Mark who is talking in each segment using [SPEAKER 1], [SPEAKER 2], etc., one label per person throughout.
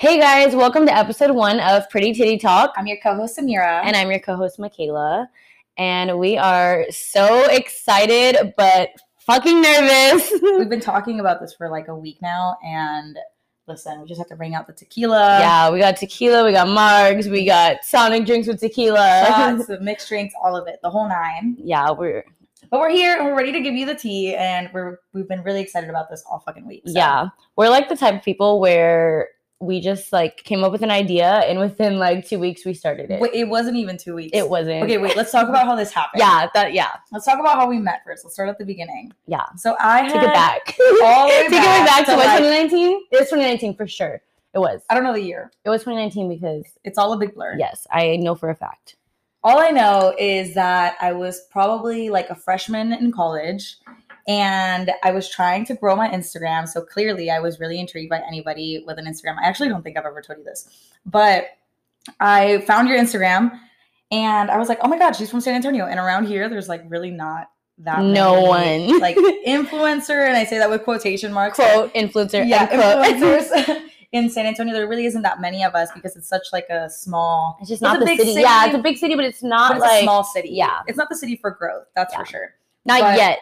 [SPEAKER 1] Hey guys, welcome to episode one of Pretty Titty Talk.
[SPEAKER 2] I'm your co-host Samira.
[SPEAKER 1] And I'm your co host, Michaela. And we are so excited, but fucking nervous.
[SPEAKER 2] we've been talking about this for like a week now, and listen, we just have to bring out the tequila.
[SPEAKER 1] yeah, we got tequila, we got margs, we got Sonic drinks with tequila.
[SPEAKER 2] Shots, the mixed drinks, all of it, the whole nine.
[SPEAKER 1] yeah, we're
[SPEAKER 2] But we're here and we're ready to give you the tea, and we're we've been really excited about this all fucking week. so.
[SPEAKER 1] yeah, we're like the type of people where we just like came up with an idea and within like two weeks we started it.
[SPEAKER 2] Wait, it wasn't even two weeks.
[SPEAKER 1] it wasn't.
[SPEAKER 2] Okay, wait. Let's talk about how this happened.
[SPEAKER 1] Yeah, that yeah,
[SPEAKER 2] Let's talk about how we met first. Let's start at the beginning.
[SPEAKER 1] yeah.
[SPEAKER 2] So I had
[SPEAKER 1] Take it back.
[SPEAKER 2] all the way
[SPEAKER 1] Take it
[SPEAKER 2] back
[SPEAKER 1] back to
[SPEAKER 2] to,
[SPEAKER 1] what,
[SPEAKER 2] like-
[SPEAKER 1] 2019? It was 2019 for sure. It was.
[SPEAKER 2] I don't know the year.
[SPEAKER 1] It was 2019 because
[SPEAKER 2] It's all a big blur.
[SPEAKER 1] yes, I know for a fact.
[SPEAKER 2] All I know is that I was probably like a freshman in college and I was trying to grow my Instagram. So clearly I was really intrigued by anybody with an Instagram. I actually don't think I've ever told you this, but I found your Instagram and I was like, oh my God, she's from San Antonio. And around here, there's like really not that
[SPEAKER 1] No
[SPEAKER 2] many,
[SPEAKER 1] one.
[SPEAKER 2] like influencer. And I say that with quotation marks.
[SPEAKER 1] Quote influencer.
[SPEAKER 2] yeah,
[SPEAKER 1] quote.
[SPEAKER 2] influencers in San Antonio. There really isn't that many of us because it's such like a small
[SPEAKER 1] It's just
[SPEAKER 2] It's
[SPEAKER 1] not
[SPEAKER 2] a
[SPEAKER 1] the
[SPEAKER 2] big
[SPEAKER 1] city.
[SPEAKER 2] city,
[SPEAKER 1] Yeah, it's a big city, but it's not
[SPEAKER 2] but it's
[SPEAKER 1] like
[SPEAKER 2] a small city.
[SPEAKER 1] yeah.
[SPEAKER 2] It's not the city for growth, that's
[SPEAKER 1] Yeah.
[SPEAKER 2] for sure.
[SPEAKER 1] not
[SPEAKER 2] but-
[SPEAKER 1] yet.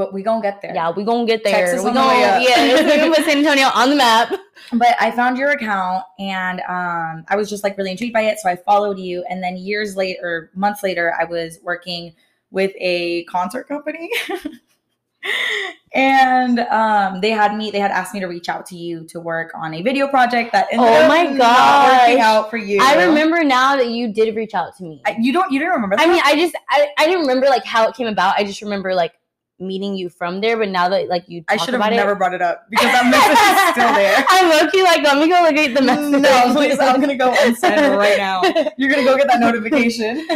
[SPEAKER 2] But we gonna get there.
[SPEAKER 1] Yeah, we gonna get there.
[SPEAKER 2] Texas
[SPEAKER 1] we gonna
[SPEAKER 2] up.
[SPEAKER 1] yeah, we're gonna put San Antonio on the map.
[SPEAKER 2] But I found your account and um, I was just like really intrigued by it. So I followed you. And then years later, months later, I was working with a concert company. and um, they had me, they had asked me to reach out to you to work on a video project that ended
[SPEAKER 1] Oh my
[SPEAKER 2] not working out for you.
[SPEAKER 1] I remember now that you did reach out to me.
[SPEAKER 2] I, you don't, you didn't remember that?
[SPEAKER 1] I mean, I just I, I didn't remember like how it came about. I just remember like meeting you from there. But now that like you,
[SPEAKER 2] I should have never
[SPEAKER 1] It,
[SPEAKER 2] brought it up because that message is still there.
[SPEAKER 1] I'm low-key like, let me go look at the message.
[SPEAKER 2] No, please, I'm gonna go unsend right now. You're gonna go get that notification.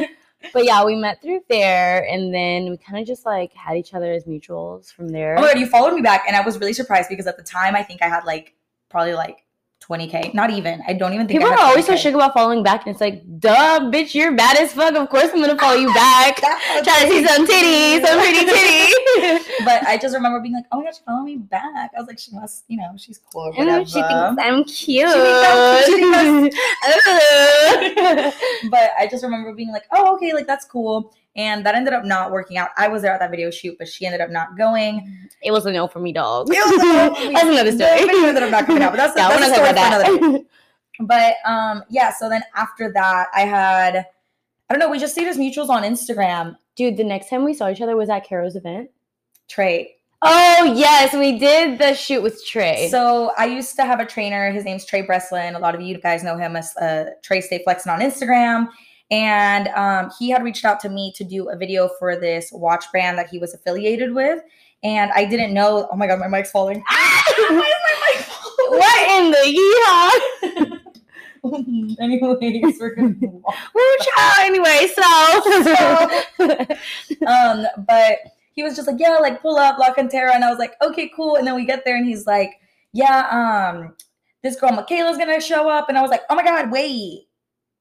[SPEAKER 1] But yeah, we met through there, and then we kind of just like had each other as mutuals from there.
[SPEAKER 2] Oh my god, you followed me back, and I was really surprised because at the time I think I had like probably like 20k. Not even. I don't even think
[SPEAKER 1] People are always so
[SPEAKER 2] 20K.
[SPEAKER 1] shook about following back, and it's like, duh, bitch, you're bad as fuck. Of course, I'm gonna follow you back. Trying to see some titties, some pretty titty.
[SPEAKER 2] But I just remember being like, oh my gosh, follow me back. I was like, she must, you know, she's cool. Mm,
[SPEAKER 1] or know
[SPEAKER 2] whatever.
[SPEAKER 1] she thinks I'm cute.
[SPEAKER 2] She thinks I'm- she
[SPEAKER 1] Hello.
[SPEAKER 2] but I just remember being like, oh, okay, like that's cool. And that ended up not working out. I was there at that video shoot, but she ended up not going.
[SPEAKER 1] it was a no for me, dog.
[SPEAKER 2] It was a no for me.
[SPEAKER 1] That's another
[SPEAKER 2] The
[SPEAKER 1] story.
[SPEAKER 2] video ended up not coming out, but that's-
[SPEAKER 1] yeah,
[SPEAKER 2] that's a
[SPEAKER 1] not talking about
[SPEAKER 2] story for
[SPEAKER 1] that.
[SPEAKER 2] But um, yeah, so then after that, I had, I don't know, we just stayed as mutuals on Instagram.
[SPEAKER 1] Dude, the next time we saw each other was at Caro's event.
[SPEAKER 2] Trey.
[SPEAKER 1] Oh yes, we did the shoot with Trey.
[SPEAKER 2] So I used to have a trainer. His name's Trey Breslin. A lot of you guys know him as uh, Trey Stay Flexing on Instagram. And um, he had reached out to me to do a video for this watch brand that he was affiliated with. And I didn't know. Oh my god, my mic's falling. Why is my mic falling?
[SPEAKER 1] what in the yeehaw?
[SPEAKER 2] Anyways, we're gonna move on.
[SPEAKER 1] Woo child. Anyway, so
[SPEAKER 2] um, but he was just like, yeah, like pull up La Cantera. And I was like, okay, cool. And then we get there and he's like, yeah, um, this girl Michaela's gonna show up. And I was like, oh my God, wait.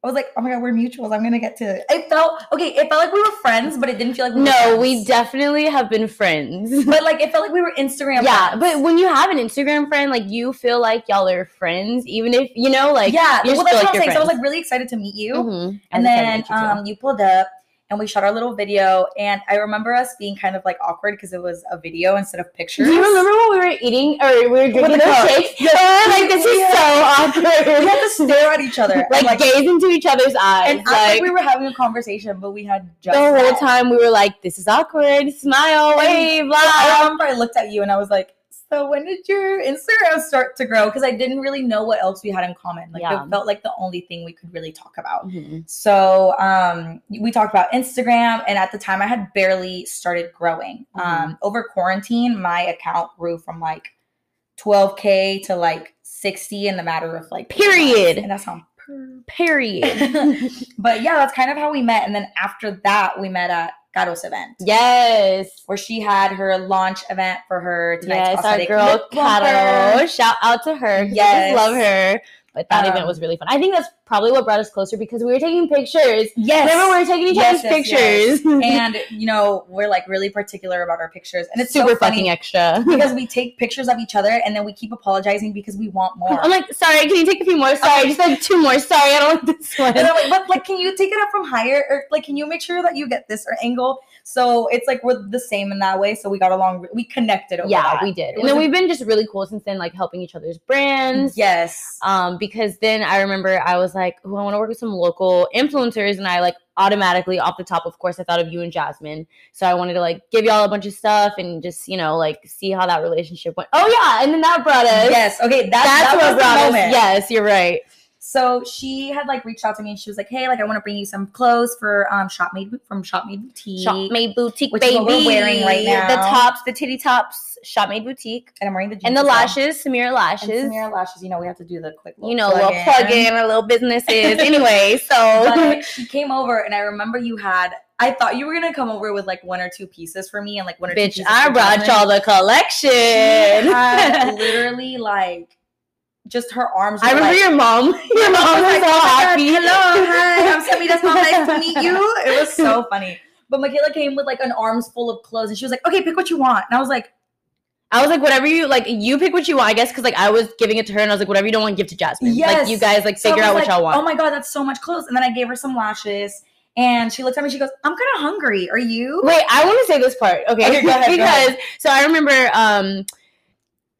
[SPEAKER 2] I was like, oh my God, we're mutuals. I'm gonna get to it. Felt okay, it felt like we were friends, but it didn't feel like we
[SPEAKER 1] no,
[SPEAKER 2] friends.
[SPEAKER 1] we definitely have been friends.
[SPEAKER 2] but like it felt like we were Instagram
[SPEAKER 1] yeah,
[SPEAKER 2] friends.
[SPEAKER 1] but when you have an Instagram friend, like you feel like y'all are friends, even if you know, like
[SPEAKER 2] yeah, well that's
[SPEAKER 1] like
[SPEAKER 2] what I'm saying.
[SPEAKER 1] you're
[SPEAKER 2] So I was like really excited to meet you.
[SPEAKER 1] Mhm.
[SPEAKER 2] And
[SPEAKER 1] I'm excited to
[SPEAKER 2] then
[SPEAKER 1] you
[SPEAKER 2] um, you pulled up and we shot our little video. And I remember us being kind of like awkward because it was a video instead of pictures.
[SPEAKER 1] Do you remember when we were eating or we were drinking
[SPEAKER 2] the
[SPEAKER 1] those shakes? We oh, like, this is so awkward.
[SPEAKER 2] we had to stare at each other.
[SPEAKER 1] like,
[SPEAKER 2] like
[SPEAKER 1] gaze into each other's eyes.
[SPEAKER 2] and
[SPEAKER 1] like
[SPEAKER 2] like we were having a conversation, but we had just
[SPEAKER 1] the whole
[SPEAKER 2] met.
[SPEAKER 1] time we were like, this is awkward. Smile,
[SPEAKER 2] And
[SPEAKER 1] wave,
[SPEAKER 2] I remember I looked at you and I was like, "So when did your Instagram start to grow?" Because I didn't really know what else we had in common. Like
[SPEAKER 1] Yeah.
[SPEAKER 2] it felt like the only thing we could really talk about.
[SPEAKER 1] Mhm.
[SPEAKER 2] So um, we talked about Instagram, and at the time I had barely started growing.
[SPEAKER 1] Mm-hmm.
[SPEAKER 2] Um, over quarantine, my account grew from like 12k to like 60 in the matter of like
[SPEAKER 1] Period.
[SPEAKER 2] and that's how.
[SPEAKER 1] Period.
[SPEAKER 2] but yeah, that's kind of how we met. And then after that, we met at Caro's event.
[SPEAKER 1] yes.
[SPEAKER 2] where she had her launch event for her tonight's
[SPEAKER 1] Yes, our girl Caro. Shout out to her. 'cause I
[SPEAKER 2] Yes.
[SPEAKER 1] just love her. But that
[SPEAKER 2] Um,
[SPEAKER 1] event was really fun. I think that's probably what brought us closer because we were taking pictures.
[SPEAKER 2] Yes.
[SPEAKER 1] Remember, we were taking each
[SPEAKER 2] Yes,
[SPEAKER 1] other's
[SPEAKER 2] yes,
[SPEAKER 1] pictures.
[SPEAKER 2] and you know we're like really particular about our pictures, and it's
[SPEAKER 1] super
[SPEAKER 2] so
[SPEAKER 1] fucking extra.
[SPEAKER 2] because we take pictures of each other and then we keep apologizing because we want more.
[SPEAKER 1] I'm like, sorry, can you take a few more? Sorry,
[SPEAKER 2] Okay.
[SPEAKER 1] just like two more. Sorry, I don't like this one.
[SPEAKER 2] and I'm like, but like, can you take it up from higher, or like, can you make sure that you get this or angle? So it's like we're the same in that way. So we got along, we connected over
[SPEAKER 1] yeah,
[SPEAKER 2] that.
[SPEAKER 1] we did.
[SPEAKER 2] It
[SPEAKER 1] And then
[SPEAKER 2] a-
[SPEAKER 1] we've been just really cool since then, like helping each other's brands.
[SPEAKER 2] Yes.
[SPEAKER 1] Um, because then I remember I was like, oh, I want to work with some local influencers, and I like automatically off the top, of course, I thought of you and Jasmine. So I wanted to like give y'all a bunch of stuff and just you know like see how that relationship went. Oh yeah, and then that brought us.
[SPEAKER 2] Yes. Okay. That,
[SPEAKER 1] that's
[SPEAKER 2] that
[SPEAKER 1] what brought us. Yes, you're right.
[SPEAKER 2] So she had like reached out to me and she was like, "Hey, like I want to bring you some clothes for um Shop Made from Shop Made Boutique."
[SPEAKER 1] Shop Made Boutique,
[SPEAKER 2] Which is
[SPEAKER 1] baby.
[SPEAKER 2] what we're wearing right now.
[SPEAKER 1] The tops, the titty tops, Shop Made Boutique,
[SPEAKER 2] and I'm wearing the jeans
[SPEAKER 1] and the
[SPEAKER 2] well.
[SPEAKER 1] lashes, Samira
[SPEAKER 2] And
[SPEAKER 1] lashes.
[SPEAKER 2] Samira lashes. You know, we have to do the quick.
[SPEAKER 1] you know, little plug in, our little businesses. anyway, so
[SPEAKER 2] But she came over, and I remember you had. I thought you were gonna come over with like one or two pieces for me, and like one or two.
[SPEAKER 1] bitch, I brought y'all the collection.
[SPEAKER 2] literally like just her arms.
[SPEAKER 1] I remember
[SPEAKER 2] like,
[SPEAKER 1] your mom. Your mom was
[SPEAKER 2] like,
[SPEAKER 1] so
[SPEAKER 2] "Oh my God,
[SPEAKER 1] happy.
[SPEAKER 2] Hello, hi, I'm Samira. Small. Nice to meet you. It was so funny. But Michaela came with like an arms full of clothes, and she was like, "Okay, pick what you want." And I was like,
[SPEAKER 1] I was like, whatever you like, you pick what you want. I guess because like I was giving it to her, and I was like, whatever you don't want, give to Jasmine. Like
[SPEAKER 2] Yes.
[SPEAKER 1] you guys like
[SPEAKER 2] so
[SPEAKER 1] figure
[SPEAKER 2] was
[SPEAKER 1] out what
[SPEAKER 2] like,
[SPEAKER 1] y'all want.
[SPEAKER 2] Oh my god, that's so much clothes. And then I gave her some lashes, and she looked at me. She goes, "I'm kind of hungry. Are you?"
[SPEAKER 1] Wait, I want to say this part. Okay,
[SPEAKER 2] Okay, go ahead, go
[SPEAKER 1] because
[SPEAKER 2] ahead.
[SPEAKER 1] so I remember um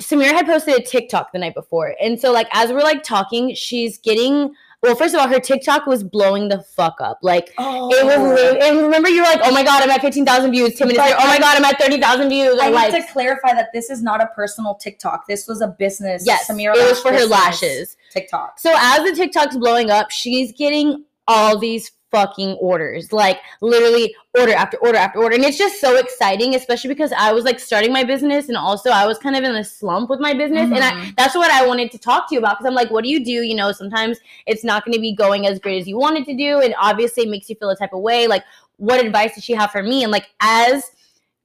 [SPEAKER 1] Samira had posted a TikTok the night before. And so like as we're like talking, she's getting well, first of all, her TikTok was blowing the fuck up. Like
[SPEAKER 2] Oh,
[SPEAKER 1] it was oh. and remember you were like, Oh my god, I'm at fifteen thousand views, ten minutes later, oh my god, I'm at thirty thousand views
[SPEAKER 2] I
[SPEAKER 1] or
[SPEAKER 2] need to clarify that this is not a personal TikTok. This was a business.
[SPEAKER 1] Yes,
[SPEAKER 2] Samira
[SPEAKER 1] it was for her lashes.
[SPEAKER 2] TikTok.
[SPEAKER 1] So as the TikTok's blowing up, she's getting all these fucking orders. Like literally order after order after order. And it's just so exciting, especially because I was like starting my business and also I was kind of in a slump with my business. And I
[SPEAKER 2] Mhm.
[SPEAKER 1] that's what I wanted to talk to you about because I'm like, what do you do? You know, sometimes it's not gonna be going as great as you wanted to do, and obviously it makes you feel a type of way. Like, what advice did she have for me? And like as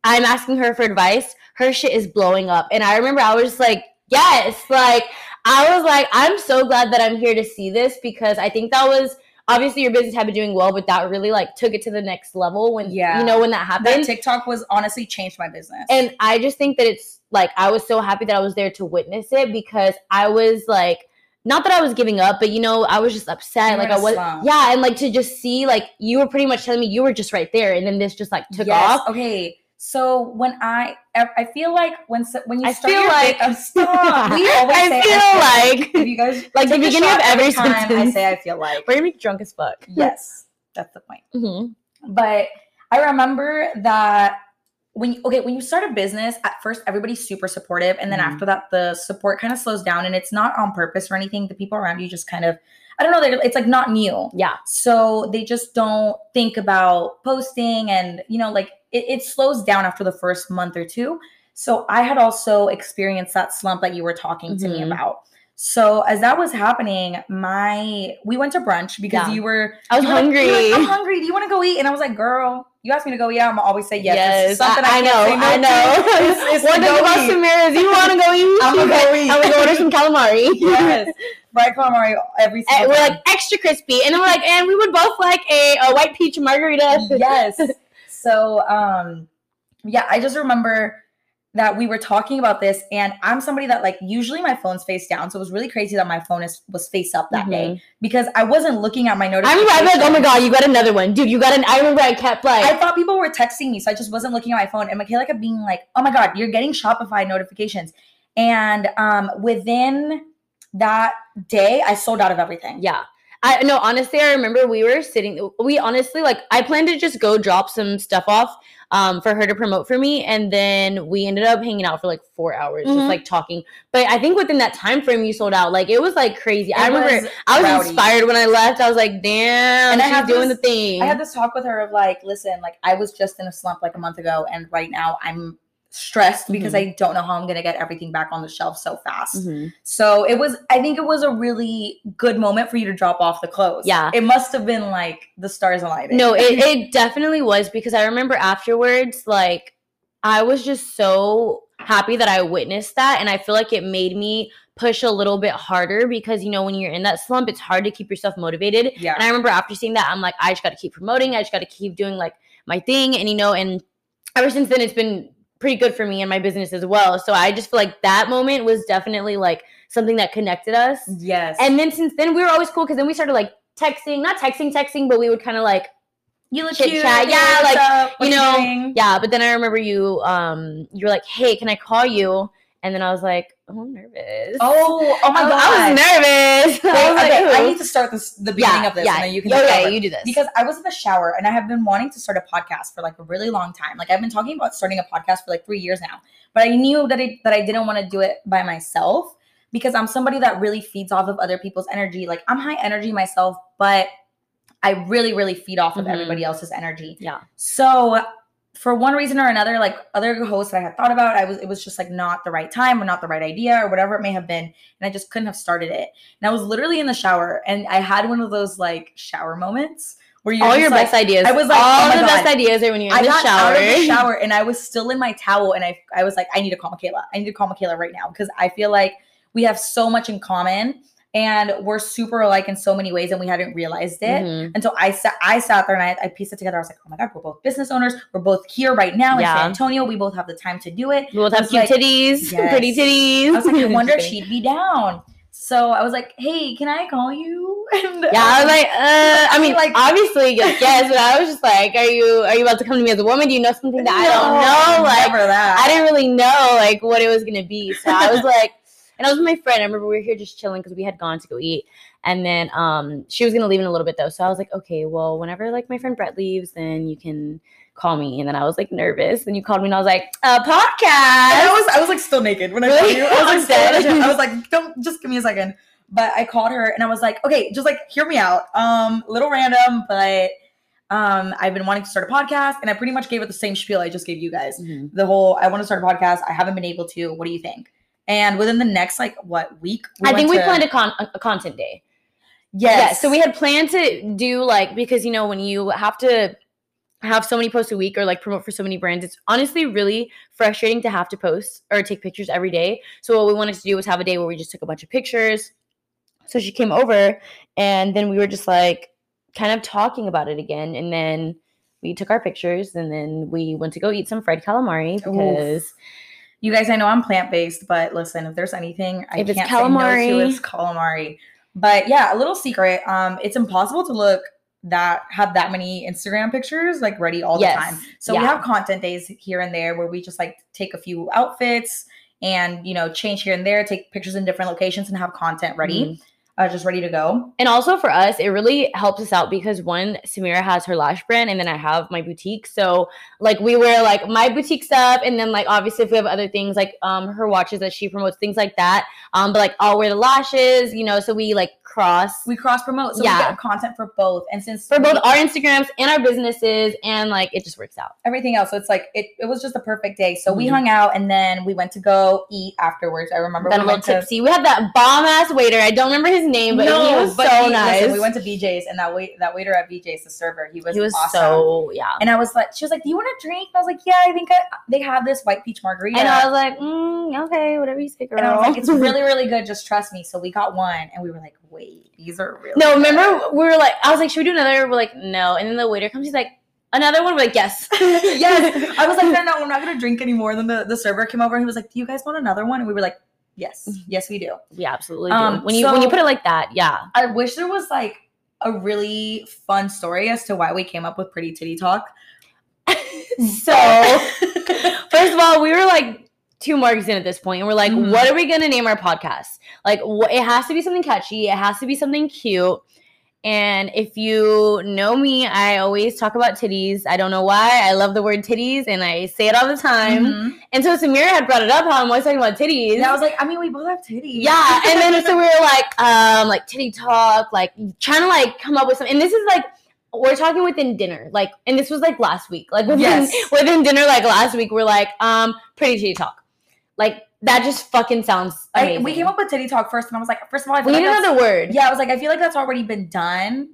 [SPEAKER 1] I'm asking her for advice, her shit is blowing up. And I remember I was just like, yes, like I was like, I'm so glad that I'm here to see this because I think that was obviously your business had been doing well, but that really like took it to the next level when
[SPEAKER 2] Yeah.
[SPEAKER 1] you know when that happened. That.
[SPEAKER 2] TikTok was honestly changed my business.
[SPEAKER 1] and I just think that it's like I was so happy that I was there to witness it because I was like not that I was giving up, but you know, I was just upset.
[SPEAKER 2] You
[SPEAKER 1] like I was
[SPEAKER 2] slump.
[SPEAKER 1] yeah, and like to just see like you were pretty much telling me you were just right there and then this just like took
[SPEAKER 2] Yes,
[SPEAKER 1] off.
[SPEAKER 2] Okay. So when I, I feel like when when you
[SPEAKER 1] I
[SPEAKER 2] start
[SPEAKER 1] feel
[SPEAKER 2] your
[SPEAKER 1] like-
[SPEAKER 2] stop. We always
[SPEAKER 1] I
[SPEAKER 2] say
[SPEAKER 1] feel
[SPEAKER 2] like
[SPEAKER 1] like
[SPEAKER 2] if you guys
[SPEAKER 1] like the beginning of
[SPEAKER 2] shot
[SPEAKER 1] every
[SPEAKER 2] time, I say I feel like
[SPEAKER 1] we're gonna be drunk as fuck.
[SPEAKER 2] yes, that's the point.
[SPEAKER 1] Mhm.
[SPEAKER 2] But I remember that when you, okay when you start a business at first everybody's super supportive and then
[SPEAKER 1] Mhm.
[SPEAKER 2] after that the support kind of slows down and it's not on purpose or anything. The people around you just kind of I don't know. It's like not new.
[SPEAKER 1] Yeah.
[SPEAKER 2] So they just don't think about posting and, you know, like it, it slows down after the first month or two. So I had also experienced that slump that you were talking to me
[SPEAKER 1] Mhm.
[SPEAKER 2] about. So as that was happening, my we went to brunch because
[SPEAKER 1] Yeah.
[SPEAKER 2] you were
[SPEAKER 1] I was
[SPEAKER 2] were like- were
[SPEAKER 1] hungry.
[SPEAKER 2] like, I'm hungry. Do you want to go eat? And I was like, girl, you asked me to go eat. I'm always say yes.
[SPEAKER 1] Yes,
[SPEAKER 2] It's something
[SPEAKER 1] I, I
[SPEAKER 2] can't
[SPEAKER 1] know,
[SPEAKER 2] no
[SPEAKER 1] I know.
[SPEAKER 2] It's- it's
[SPEAKER 1] One thing about. Samira is you want to go eat.
[SPEAKER 2] I'ma go eat.
[SPEAKER 1] I'm gonna order some calamari.
[SPEAKER 2] yes, fried calamari every
[SPEAKER 1] And
[SPEAKER 2] single
[SPEAKER 1] we're
[SPEAKER 2] time.
[SPEAKER 1] like extra crispy, and then we're like, and we would both like a, a white peach margarita.
[SPEAKER 2] yes. So um yeah, I just remember that we were talking about this and I'm somebody that like usually my phone's face down. So it was really crazy that my phone is was face up that day because I wasn't looking at my notifications.
[SPEAKER 1] I was like, oh my god, you got another one, dude. You got an. I remember I kept like,
[SPEAKER 2] I thought people were texting me, so I just wasn't looking at my phone. And Michaela kept being like, "Oh my god, you're getting Shopify notifications." And um, within that day, I sold out of everything.
[SPEAKER 1] yeah. I no, honestly, I remember we were sitting. We honestly like, I planned to just go drop some stuff off, um, for her to promote for me, and then we ended up hanging out for like four hours,
[SPEAKER 2] Mhm.
[SPEAKER 1] just like talking. But I think within that time frame, you sold out. Like it was like crazy. I remember
[SPEAKER 2] was
[SPEAKER 1] I was
[SPEAKER 2] rowdy.
[SPEAKER 1] inspired when I left. I was like, damn,
[SPEAKER 2] And I
[SPEAKER 1] she's
[SPEAKER 2] have
[SPEAKER 1] doing
[SPEAKER 2] this-
[SPEAKER 1] the thing.
[SPEAKER 2] I had this talk with her of like, listen, like I was just in a slump like a month ago, and right now I'm stressed because
[SPEAKER 1] Mm-hmm.
[SPEAKER 2] I don't know how I'm gonna get everything back on the shelf so fast.
[SPEAKER 1] Mhm.
[SPEAKER 2] So it was, I think it was a really good moment for you to drop off the clothes.
[SPEAKER 1] Yeah.
[SPEAKER 2] It must have been like the stars aligning.
[SPEAKER 1] No, it, it definitely was because I remember afterwards, like, I was just so happy that I witnessed that. And I feel like it made me push a little bit harder because you know when you're in that slump it's hard to keep yourself motivated
[SPEAKER 2] Yeah.
[SPEAKER 1] and i remember after seeing that i'm like i just got to keep promoting i just got to keep doing like my thing and you know and ever since then it's been pretty good for me and my business as well. So i just feel like that moment was definitely like something that connected us.
[SPEAKER 2] Yes.
[SPEAKER 1] and then since then we were always cool because then we started like texting not texting texting but we would kind of like
[SPEAKER 2] you look
[SPEAKER 1] chit chat, yeah, like,
[SPEAKER 2] up?
[SPEAKER 1] You know, yeah but then i remember you um you were like hey can i call you and then i was like oh i'm nervous
[SPEAKER 2] Oh, oh my
[SPEAKER 1] I,
[SPEAKER 2] god.
[SPEAKER 1] I was nervous
[SPEAKER 2] Wait,
[SPEAKER 1] I was like,
[SPEAKER 2] okay, I need to start this the beginning of this, and then you can.
[SPEAKER 1] okay,
[SPEAKER 2] take
[SPEAKER 1] you do this
[SPEAKER 2] because I was in the shower and I have been wanting to start a podcast for like a really long time. Like I've been talking about starting a podcast for like three years now, but I knew that I, that I didn't want to do it by myself because I'm somebody that really feeds off of other people's energy. Like I'm high energy myself, but I really really feed off of
[SPEAKER 1] Mhm.
[SPEAKER 2] everybody else's energy.
[SPEAKER 1] Yeah.
[SPEAKER 2] So for one reason or another, like other hosts that I had thought about, I was it was just like not the right time or not the right idea or whatever it may have been, and I just couldn't have started it. And I was literally in the shower, and I had one of those like shower moments where you
[SPEAKER 1] all your best ideas
[SPEAKER 2] I was like, oh
[SPEAKER 1] all
[SPEAKER 2] oh
[SPEAKER 1] the
[SPEAKER 2] God.
[SPEAKER 1] best ideas are when you're in
[SPEAKER 2] I
[SPEAKER 1] the
[SPEAKER 2] got
[SPEAKER 1] shower
[SPEAKER 2] out of the shower and I was still in my towel, and I I was like, I need to call Michaela. I need to call Michaela right now because I feel like we have so much in common and we're super alike in so many ways, and we hadn't realized it.
[SPEAKER 1] Mhm.
[SPEAKER 2] And so I sat, I sat there and I, I pieced it together. I was like, oh my God, we're both business owners. We're both here right now
[SPEAKER 1] Yeah.
[SPEAKER 2] in San Antonio. We both have the time to do it.
[SPEAKER 1] we both have cute
[SPEAKER 2] like,
[SPEAKER 1] titties
[SPEAKER 2] yes.
[SPEAKER 1] pretty titties
[SPEAKER 2] I was like, I wonder if she'd be down. So I was like, hey, can I call you? And
[SPEAKER 1] yeah, I was like, uh, I mean,
[SPEAKER 2] Like-
[SPEAKER 1] obviously, yes, but I was just like, are you, are you about to come to me as a woman? Do you know something that I don't know? Like. I didn't really know like what it was gonna be. So I was like, and I was with my friend. I remember we were here just chilling because we had gone to go eat, and then um she was gonna leave in a little bit though. So I was like, okay, well, whenever like my friend Brett leaves, then you can call me. And then I was like nervous, and you called me, and I was like, a
[SPEAKER 2] And I
[SPEAKER 1] podcast.
[SPEAKER 2] was I was like still naked when I called you. I was like,
[SPEAKER 1] Dead.
[SPEAKER 2] I was like, don't just give me a second. But I called her and I was like, okay, just like hear me out. Um, little random, but um, I've been wanting to start a podcast, and I pretty much gave it the same spiel I just gave you guys.
[SPEAKER 1] Mhm.
[SPEAKER 2] The whole I want to start a podcast. I haven't been able to. What do you think? And within the next like what week?
[SPEAKER 1] I think we
[SPEAKER 2] to-
[SPEAKER 1] planned a, con- a content day.
[SPEAKER 2] Yes.
[SPEAKER 1] Yeah, so we had planned to do like because you know when you have to have so many posts a week or like promote for so many brands, it's honestly really frustrating to have to post or take pictures every day. So what we wanted to do was have a day where we just took a bunch of pictures. So she came over and then we were just like kind of talking about it again and then we took our pictures and then we went to go eat some fried calamari because
[SPEAKER 2] You guys, I know I'm plant based, but listen, if there's anything I
[SPEAKER 1] If
[SPEAKER 2] can't say no
[SPEAKER 1] calamari-
[SPEAKER 2] to, it's calamari. But yeah, a little secret. Um, it's impossible to look that have that many Instagram pictures like ready all
[SPEAKER 1] Yes.
[SPEAKER 2] the time. So we have content days here and there where we just like take a few outfits and you know change here and there, take pictures in different locations, and have content ready,
[SPEAKER 1] Mhm.
[SPEAKER 2] Uh, just ready to go.
[SPEAKER 1] And also for us, it really helps us out because one, Samira has her lash brand, and then I have my boutique. So like we wear like my boutique stuff, and then like obviously if we have other things like um her watches that she promotes, things like that. Um, but like I'll wear the lashes, you know. So we like cross
[SPEAKER 2] We cross promote, so
[SPEAKER 1] Yeah.
[SPEAKER 2] we get content for both. And since
[SPEAKER 1] for both
[SPEAKER 2] we-
[SPEAKER 1] our Instagrams and our businesses, and like it just works out.
[SPEAKER 2] everything else. So it's like it, it was just a perfect day. So we
[SPEAKER 1] Mhm.
[SPEAKER 2] hung out and then we went to go eat afterwards. I remember
[SPEAKER 1] Got a
[SPEAKER 2] we
[SPEAKER 1] little
[SPEAKER 2] went to
[SPEAKER 1] tipsy. We had that bomb ass waiter. I don't remember his name, but he was
[SPEAKER 2] but
[SPEAKER 1] so
[SPEAKER 2] he-
[SPEAKER 1] nice.
[SPEAKER 2] listen, we went to BJ's and that wait that waiter at BJ's, the server, he was
[SPEAKER 1] he was
[SPEAKER 2] awesome.
[SPEAKER 1] so yeah.
[SPEAKER 2] and I was like, she was like, "Do you want a drink?" And I was like, "Yeah, I think I, they have this white peach margarita."
[SPEAKER 1] And I was like, mm, okay, whatever you say, girl.
[SPEAKER 2] And I was like, "It's really, really good. Just trust me." So we got one, and we were like, "Wait, these are really
[SPEAKER 1] No,
[SPEAKER 2] good."
[SPEAKER 1] remember we were like, I was like, should we do another? We're like, no. And then the waiter comes, he's like, another one. We're like, yes,
[SPEAKER 2] yes, I was like, "No, no, we're not gonna drink anymore." Then the, the server came over and he was like, "Do you guys want another one?" And we were like, "Yes, yes, we do."
[SPEAKER 1] we absolutely do.
[SPEAKER 2] Um,
[SPEAKER 1] when you when you put it like that, yeah.
[SPEAKER 2] I wish there was like a really fun story as to why we came up with Pretty Titty Talk.
[SPEAKER 1] So first of all, we were like two marks in at this point, and we're like,
[SPEAKER 2] Mhm.
[SPEAKER 1] what are we gonna name our podcast? Like, wh- it has to be something catchy. It has to be something cute. And if you know me, I always talk about titties. I don't know why. I love the word titties, and I say it all the time.
[SPEAKER 2] Mhm.
[SPEAKER 1] And so Samira had brought it up how I'm always talking about titties.
[SPEAKER 2] And I was like, I mean, we both have titties.
[SPEAKER 1] Yeah, and then so we were like, um, like titty talk, like trying to like come up with some. And this is like we're talking within dinner, like, and this was like last week, like within
[SPEAKER 2] Yes.
[SPEAKER 1] within dinner, like last week, we're like, um, pretty titty talk, like that just fucking sounds.
[SPEAKER 2] I,
[SPEAKER 1] Amazing.
[SPEAKER 2] we came up with titty talk first, and I was like, first of all, I feel
[SPEAKER 1] We
[SPEAKER 2] like
[SPEAKER 1] need
[SPEAKER 2] that's-
[SPEAKER 1] another word.
[SPEAKER 2] Yeah, I was like, I feel like that's already been done.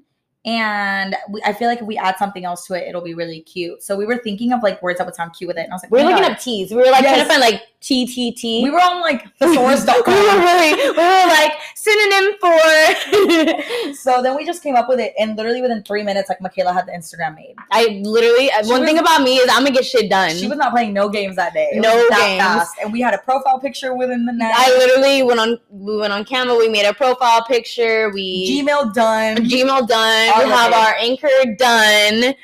[SPEAKER 2] And we, I feel like if we add something else to it, it'll be really cute. So we were thinking of like words that would sound cute with it. And I was like,
[SPEAKER 1] We were
[SPEAKER 2] oh
[SPEAKER 1] looking
[SPEAKER 2] God.
[SPEAKER 1] up T's. We were like trying to find like T T T.
[SPEAKER 2] We were on like thesaurus.com.
[SPEAKER 1] we were really, we were like synonym for.
[SPEAKER 2] so then we just came up with it, and literally within three minutes, like Michaela had the Instagram made.
[SPEAKER 1] I literally
[SPEAKER 2] She
[SPEAKER 1] one
[SPEAKER 2] was-
[SPEAKER 1] thing about me is I'm gonna get shit done.
[SPEAKER 2] She was not playing no games that day. It
[SPEAKER 1] No games.
[SPEAKER 2] fast. And we had a profile picture within the night.
[SPEAKER 1] I literally went on we went on camera, we made a profile picture, we
[SPEAKER 2] Gmail done.
[SPEAKER 1] Gmail done,
[SPEAKER 2] All
[SPEAKER 1] we have
[SPEAKER 2] of
[SPEAKER 1] our anchor done.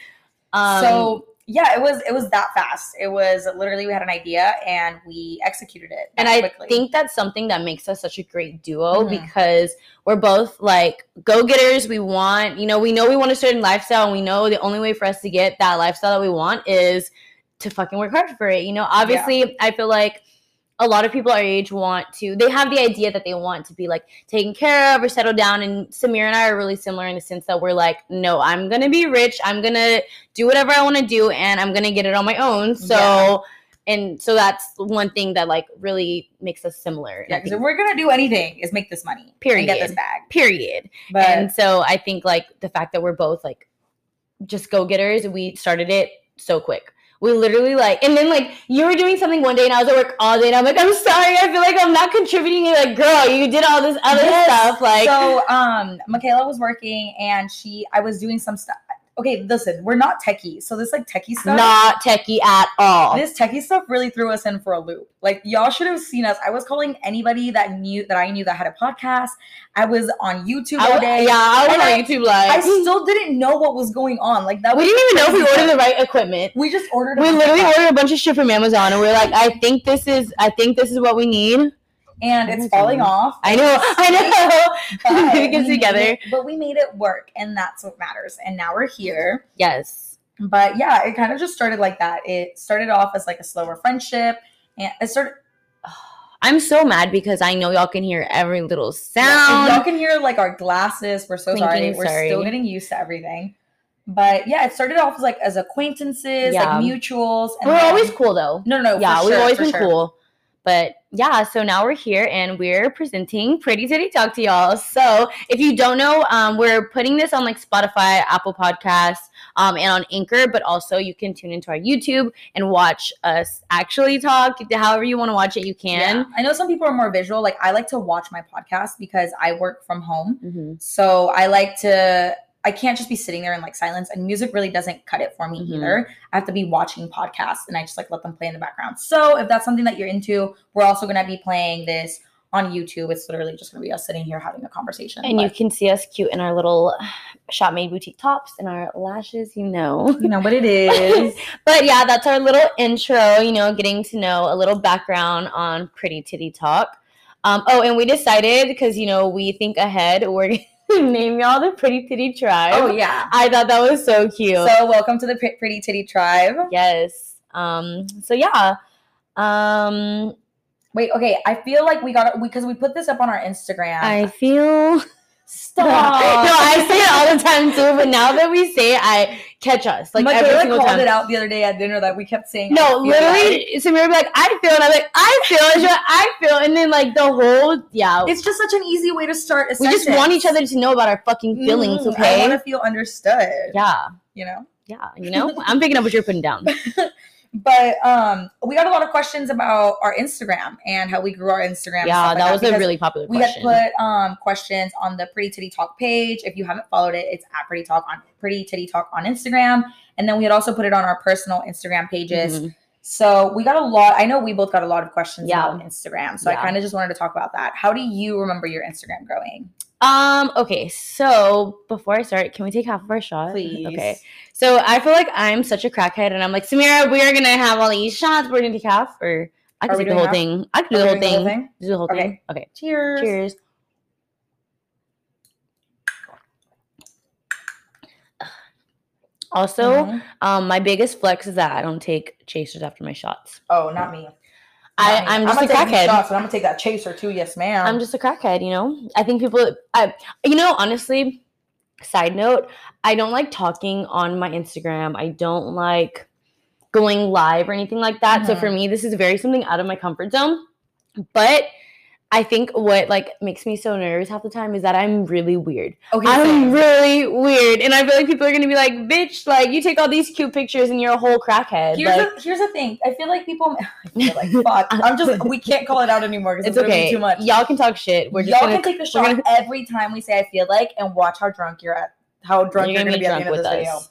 [SPEAKER 1] Um
[SPEAKER 2] so yeah, it was it was that fast. It was literally we had an idea and we executed it.
[SPEAKER 1] and
[SPEAKER 2] that
[SPEAKER 1] I
[SPEAKER 2] quickly.
[SPEAKER 1] think that's something that makes us such a great duo
[SPEAKER 2] Mhm.
[SPEAKER 1] because we're both like go-getters. We want, you know, we know we want a certain lifestyle and we know the only way for us to get that lifestyle that we want is to fucking work hard for it. You know, obviously I feel like a lot of people our age want to they have the idea that they want to be like taken care of or settled down and Samir and I are really similar in the sense that we're like no I'm to be rich I'm to do whatever I want to do and I'm to get it on my own so
[SPEAKER 2] Yeah.
[SPEAKER 1] and so that's one thing that like really makes us similar
[SPEAKER 2] yeah, because if we're gonna do anything, is make this money.
[SPEAKER 1] Period.
[SPEAKER 2] And get this bag.
[SPEAKER 1] period
[SPEAKER 2] But
[SPEAKER 1] and so I think like the fact that we're both like just go getters, we started it so quick. We literally like, and then like you were doing something one day, and I was at work all day, and I'm like, I'm sorry, I feel like I'm not contributing. You're like, girl, you did all this other
[SPEAKER 2] Yes.
[SPEAKER 1] stuff, like.
[SPEAKER 2] so um Michaela was working and she I was doing some stuff. Okay, listen, we're not techie. So this like techie stuff.
[SPEAKER 1] not techie at all.
[SPEAKER 2] This techie stuff really threw us in for a loop. Like y'all should have seen us. I was calling anybody that knew that I knew that had a podcast. I was on YouTube
[SPEAKER 1] I
[SPEAKER 2] all day.
[SPEAKER 1] yeah, I was on
[SPEAKER 2] I-
[SPEAKER 1] YouTube live.
[SPEAKER 2] I still didn't know what was going on. Like that.
[SPEAKER 1] we didn't even know if we ordered the right equipment.
[SPEAKER 2] We just ordered.
[SPEAKER 1] We literally
[SPEAKER 2] stuff,
[SPEAKER 1] ordered a bunch of shit from Amazon, and we are like, I think this is, I think this is what we need.
[SPEAKER 2] And it's falling off.
[SPEAKER 1] I know, I know.
[SPEAKER 2] but
[SPEAKER 1] We get together.
[SPEAKER 2] but we made it work, and that's what matters. And now we're here.
[SPEAKER 1] Yes.
[SPEAKER 2] But yeah, it kind of just started like that. It started off as like a slower friendship, and it started.
[SPEAKER 1] I'm so mad because I know y'all can hear every little sound.
[SPEAKER 2] y'all can hear like our glasses. We're so sorry. We're
[SPEAKER 1] sorry.
[SPEAKER 2] still getting used to everything. But yeah, it started off as like as acquaintances,
[SPEAKER 1] Yeah.
[SPEAKER 2] like mutuals. And
[SPEAKER 1] We're
[SPEAKER 2] then-
[SPEAKER 1] always cool though.
[SPEAKER 2] no, no, no.
[SPEAKER 1] yeah, we've
[SPEAKER 2] sure,
[SPEAKER 1] always been
[SPEAKER 2] sure.
[SPEAKER 1] cool. But yeah, so now we're here and we're presenting Pretty Titty Talk to y'all. So if you don't know, um, we're putting this on like Spotify, Apple Podcasts, um, and on Anchor, but also you can tune into our YouTube and watch us actually talk. However you want to watch it, you can.
[SPEAKER 2] Yeah. I know some people are more visual. Like I like to watch my podcast because I work from home.
[SPEAKER 1] Mhm.
[SPEAKER 2] So I like to I can't just be sitting there in like silence and music really doesn't cut it for me
[SPEAKER 1] Mhm.
[SPEAKER 2] either. I have to be watching podcasts and I just like let them play in the background. So if that's something that you're into, we're also going to be playing this on YouTube. It's literally just going to be us sitting here having a conversation.
[SPEAKER 1] And you can see us cute in our little shop made boutique tops and our lashes, you know.
[SPEAKER 2] you know what it is.
[SPEAKER 1] But yeah, that's our little intro, you know, getting to know a little background on Pretty Titty Talk. Um, oh, and we decided because, you know, we think ahead, we're name y'all the Pretty Titty Tribe.
[SPEAKER 2] oh yeah.
[SPEAKER 1] I thought that was so cute.
[SPEAKER 2] So welcome to the Pre- Pretty Titty Tribe.
[SPEAKER 1] yes. Um, so yeah. Um,
[SPEAKER 2] Wait, okay. I feel like we got because we put this up on our Instagram.
[SPEAKER 1] I feel.
[SPEAKER 2] Stop.
[SPEAKER 1] no, I say it all the time too, but now that we say it, I catch us like every single
[SPEAKER 2] called
[SPEAKER 1] time.
[SPEAKER 2] it out the other day at dinner that we kept saying.
[SPEAKER 1] No, literally, Samira would be like, I feel, and I'm like, I feel, and like, I feel, and then like the whole, yeah,
[SPEAKER 2] It's just such an easy way to start. A
[SPEAKER 1] we just want each other to know about our fucking feelings,
[SPEAKER 2] Mm, I want to feel understood.
[SPEAKER 1] yeah,
[SPEAKER 2] You know.
[SPEAKER 1] yeah, you know, I'm picking up what you're putting down.
[SPEAKER 2] But um, we got a lot of questions about our Instagram and how we grew our Instagram.
[SPEAKER 1] yeah,
[SPEAKER 2] stuff like
[SPEAKER 1] that was a really popular
[SPEAKER 2] We
[SPEAKER 1] question.
[SPEAKER 2] had put um questions on the Pretty Titty Talk page. If you haven't followed it, it's at Pretty Talk on Pretty Titty Talk on Instagram, and then we had also put it on our personal Instagram pages.
[SPEAKER 1] Mhm.
[SPEAKER 2] So we got a lot. I know we both got a lot of questions
[SPEAKER 1] Yeah.
[SPEAKER 2] about Instagram. So
[SPEAKER 1] Yeah.
[SPEAKER 2] I kind of just wanted to talk about that. How do you remember your Instagram growing?
[SPEAKER 1] Um, okay, so before I start, can we take half of our shot?
[SPEAKER 2] Please.
[SPEAKER 1] Okay. So I feel like I'm such a crackhead, and I'm like, Samira, we are gonna have all these shots. We're gonna take half, or I can take the whole
[SPEAKER 2] half?
[SPEAKER 1] thing. I can do the whole
[SPEAKER 2] the
[SPEAKER 1] thing.
[SPEAKER 2] whole thing?
[SPEAKER 1] Do the whole
[SPEAKER 2] Okay.
[SPEAKER 1] thing. Okay.
[SPEAKER 2] Cheers.
[SPEAKER 1] Cheers. Also,
[SPEAKER 2] Mhm.
[SPEAKER 1] um, my biggest flex is that I don't take chasers after my shots.
[SPEAKER 2] Oh, not me.
[SPEAKER 1] I,
[SPEAKER 2] me.
[SPEAKER 1] I'm just
[SPEAKER 2] gonna
[SPEAKER 1] a crackhead.
[SPEAKER 2] Shots, but I'm gonna take that chaser too. Yes, ma'am.
[SPEAKER 1] I'm just a crackhead, you know. I think people, I, you know, honestly. Side note: I don't like talking on my Instagram. I don't like going live or anything like that. So
[SPEAKER 2] Mhm.
[SPEAKER 1] for me, this is very something out of my comfort zone. But I think what like makes me so nervous half the time is that I'm really weird.
[SPEAKER 2] Okay,
[SPEAKER 1] I'm really weird, and I feel like people are gonna be like, "Bitch, like you take all these cute pictures and you're a whole crackhead."
[SPEAKER 2] Here's
[SPEAKER 1] like,
[SPEAKER 2] the, here's the thing. I feel like people. I feel like fuck. I'm just. We can't call it out anymore because
[SPEAKER 1] it's
[SPEAKER 2] it's,
[SPEAKER 1] okay.
[SPEAKER 2] too much.
[SPEAKER 1] Y'all can talk shit. We're just
[SPEAKER 2] Y'all
[SPEAKER 1] gonna,
[SPEAKER 2] can take the
[SPEAKER 1] we're
[SPEAKER 2] shot
[SPEAKER 1] gonna-
[SPEAKER 2] every time we say "I feel like" and watch how drunk you're at. How drunk
[SPEAKER 1] you're
[SPEAKER 2] you're,
[SPEAKER 1] gonna be
[SPEAKER 2] be, at
[SPEAKER 1] drunk
[SPEAKER 2] the end
[SPEAKER 1] with
[SPEAKER 2] of this
[SPEAKER 1] us.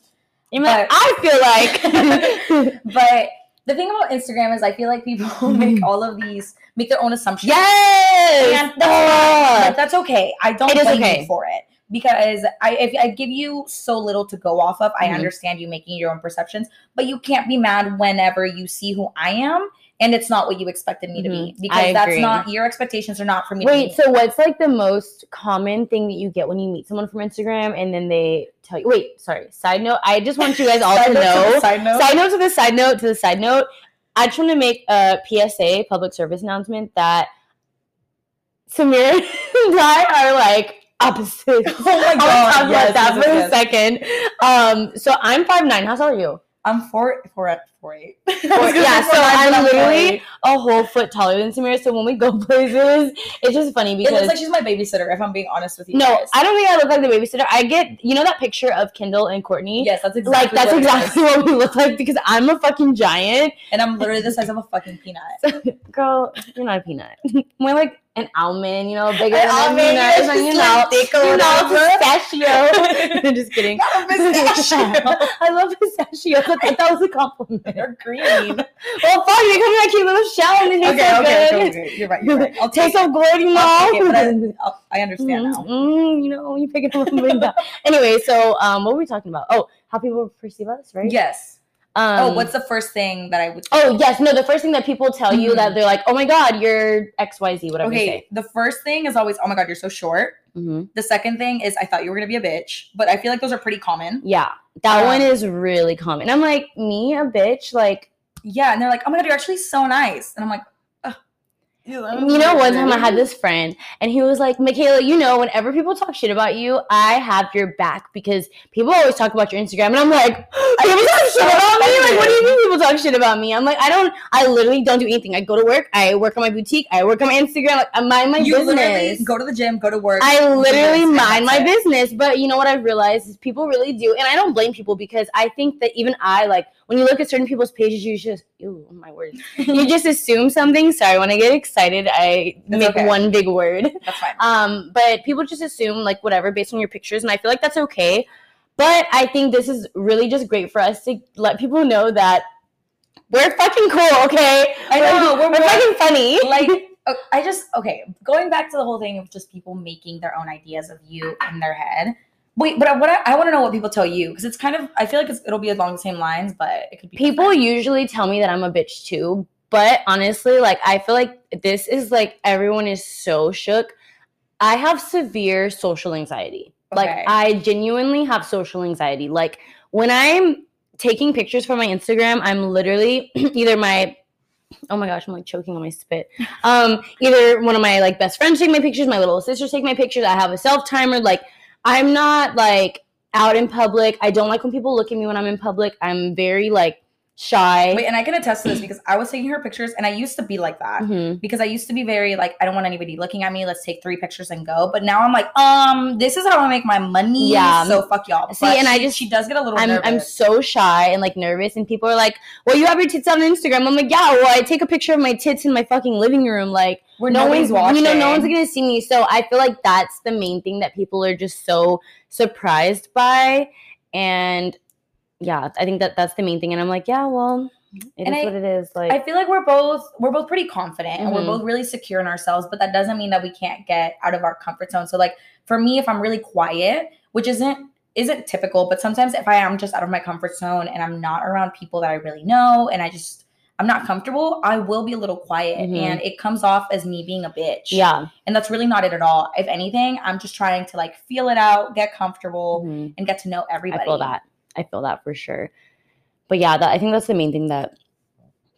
[SPEAKER 1] You're like, I feel like.
[SPEAKER 2] But the thing about Instagram is, I feel like people make all of these make their own assumptions.
[SPEAKER 1] yes.
[SPEAKER 2] and that's that's okay. I don't blame
[SPEAKER 1] okay.
[SPEAKER 2] you for it because I if I give you so little to go off of, I
[SPEAKER 1] Mhm.
[SPEAKER 2] understand you making your own perceptions, but you can't be mad whenever you see who I am and it's not what you expected me to be
[SPEAKER 1] Mhm.
[SPEAKER 2] because
[SPEAKER 1] I
[SPEAKER 2] that's
[SPEAKER 1] agree.
[SPEAKER 2] not your expectations are not for me.
[SPEAKER 1] Wait, so what's like the most common thing that you get when you meet someone from Instagram and then they tell you? Wait, sorry. Side note. I just want you guys all to know.
[SPEAKER 2] the side note.
[SPEAKER 1] side note to the side note to the side note. I just want to make a PSA, public service announcement, that Samir and I are like opposites.
[SPEAKER 2] Oh my
[SPEAKER 1] I'll
[SPEAKER 2] God,
[SPEAKER 1] talk
[SPEAKER 2] yes,
[SPEAKER 1] about that
[SPEAKER 2] yes,
[SPEAKER 1] for
[SPEAKER 2] yes,
[SPEAKER 1] a second. Um, so I'm five nine. How tall are you?
[SPEAKER 2] I'm four four four eight.
[SPEAKER 1] Four- yeah, so I'm literally a whole foot taller than Samira. So when we go places, it's just funny
[SPEAKER 2] It
[SPEAKER 1] because
[SPEAKER 2] looks like she's my babysitter. If I'm being honest with you.
[SPEAKER 1] no,
[SPEAKER 2] guys.
[SPEAKER 1] I don't think I look like the babysitter. I get you know that picture of Kendall and Kourtney.
[SPEAKER 2] Yes, that's exactly
[SPEAKER 1] like that's
[SPEAKER 2] what
[SPEAKER 1] exactly what we look like because I'm a fucking giant.
[SPEAKER 2] And I'm literally the size of a fucking peanut.
[SPEAKER 1] Girl, you're not a peanut. More like an almond, you know, bigger
[SPEAKER 2] An
[SPEAKER 1] than
[SPEAKER 2] almond,
[SPEAKER 1] a peanut. It's like,
[SPEAKER 2] just
[SPEAKER 1] you know,
[SPEAKER 2] thick or
[SPEAKER 1] you know, pistachio. just kidding.
[SPEAKER 2] Pistachio.
[SPEAKER 1] I love pistachio. I thought that was a compliment.
[SPEAKER 2] They're green.
[SPEAKER 1] Well, fuck, you come in that cute little shell and it
[SPEAKER 2] okay,
[SPEAKER 1] tastes so
[SPEAKER 2] okay,
[SPEAKER 1] good.
[SPEAKER 2] okay, okay. You're right. You're right. I'll take
[SPEAKER 1] Taste so good, you know.
[SPEAKER 2] I'll take it, but I, understand
[SPEAKER 1] Mm,
[SPEAKER 2] now.
[SPEAKER 1] mm, you know, you pick it up bring it down. Anyway, so um, what were we talking about? Oh, how people perceive us, right?
[SPEAKER 2] Yes.
[SPEAKER 1] Um,
[SPEAKER 2] oh, what's the first thing that I would?
[SPEAKER 1] Oh yes, no. The first thing that people tell you
[SPEAKER 2] Mhm.
[SPEAKER 1] that they're like, "Oh my god, you're X Y Z," whatever
[SPEAKER 2] Okay, the first thing is always, oh my god, you're so short.
[SPEAKER 1] you say. hmm
[SPEAKER 2] The second thing is, I thought you were gonna be a bitch, but I feel like those are pretty common.
[SPEAKER 1] Yeah, that
[SPEAKER 2] Um,
[SPEAKER 1] one is really common. I'm like, me a bitch, like
[SPEAKER 2] Yeah, and they're like, oh my god, you're actually so nice, and I'm like.
[SPEAKER 1] You know. One time I had this friend, and he was like, "Michaela, you know, whenever people talk shit about you, I have your back because people always talk about your Instagram." And I'm like, "People talk shit about me? Like, what do you mean people talk shit about me?" I'm like, "I don't. I literally don't do anything. I go to work. I work on my boutique. I work on my Instagram. Like, I mind my
[SPEAKER 2] You
[SPEAKER 1] business."
[SPEAKER 2] literally go to the gym, go to work.
[SPEAKER 1] I literally mind my
[SPEAKER 2] it.
[SPEAKER 1] business. But you know what I've realized is people really do. And I don't blame people because I think that even I, like, when you look at certain people's pages, you just, oh my word, you just assume something. Sorry, when I get excited, I
[SPEAKER 2] That's
[SPEAKER 1] make
[SPEAKER 2] okay.
[SPEAKER 1] one big word.
[SPEAKER 2] That's fine.
[SPEAKER 1] Um, but people just assume, like, whatever based on your pictures. And I feel like that's okay. But I think this is really just great for us to let people know that we're fucking cool, okay?
[SPEAKER 2] I
[SPEAKER 1] We're-
[SPEAKER 2] know, we're
[SPEAKER 1] we're
[SPEAKER 2] more-
[SPEAKER 1] fucking funny.
[SPEAKER 2] like uh, I just okay, going back to the whole thing of just people making their own ideas of you in their head. Wait, but I, what I, I want to know what people tell you because it's kind of I feel like it's, it'll be along the same lines, but it could be
[SPEAKER 1] people
[SPEAKER 2] different.
[SPEAKER 1] usually tell me that I'm a bitch too, but honestly, like I feel like this is like everyone is so shook. I have severe social anxiety. Like I genuinely have social anxiety. Like when I'm taking pictures for my Instagram, I'm literally either my oh my gosh, I'm like choking on my spit. Um, either one of my like best friends take my pictures, my little sisters take my pictures. I have a self timer. Like I'm not like out in public. I don't like when people look at me when I'm in public. I'm very like shy.
[SPEAKER 2] Wait, and I can attest to this because I was taking her pictures, and I used to be like that.
[SPEAKER 1] Mhm.
[SPEAKER 2] Because I used to be very like I don't want anybody looking at me. Let's take three pictures and go. But now I'm like, um, this is how I make my money.
[SPEAKER 1] Yeah.
[SPEAKER 2] So fuck y'all.
[SPEAKER 1] See,
[SPEAKER 2] But
[SPEAKER 1] and I just-
[SPEAKER 2] she does get a little
[SPEAKER 1] I'm
[SPEAKER 2] nervous.
[SPEAKER 1] I'm so shy and like nervous, and people are like, "Well, you have your tits on Instagram." I'm like, "Yeah, well, I take a picture of my tits in my fucking living room, like."
[SPEAKER 2] Where
[SPEAKER 1] no
[SPEAKER 2] nobody's
[SPEAKER 1] watching. you know no one's gonna see me so i feel like that's the main thing that people are just so surprised by and yeah i think that that's the main thing and i'm like yeah well it is
[SPEAKER 2] And I-
[SPEAKER 1] what it is like
[SPEAKER 2] I feel like we're both we're both pretty confident and we're
[SPEAKER 1] Mhm.
[SPEAKER 2] both really secure in ourselves, but that doesn't mean that we can't get out of our comfort zone. So like for me, if I'm really quiet, which isn't isn't typical, but sometimes if I am just out of my comfort zone and I'm not around people that I really know and I just I'm not comfortable, I will be a little quiet
[SPEAKER 1] Mhm.
[SPEAKER 2] and it comes off as me being a bitch.
[SPEAKER 1] yeah
[SPEAKER 2] And that's really not it at all. If anything, I'm just trying to like feel it out, get comfortable,
[SPEAKER 1] Mhm.
[SPEAKER 2] and get to know everybody.
[SPEAKER 1] i feel that i feel that for sure but yeah that i think that's the main thing that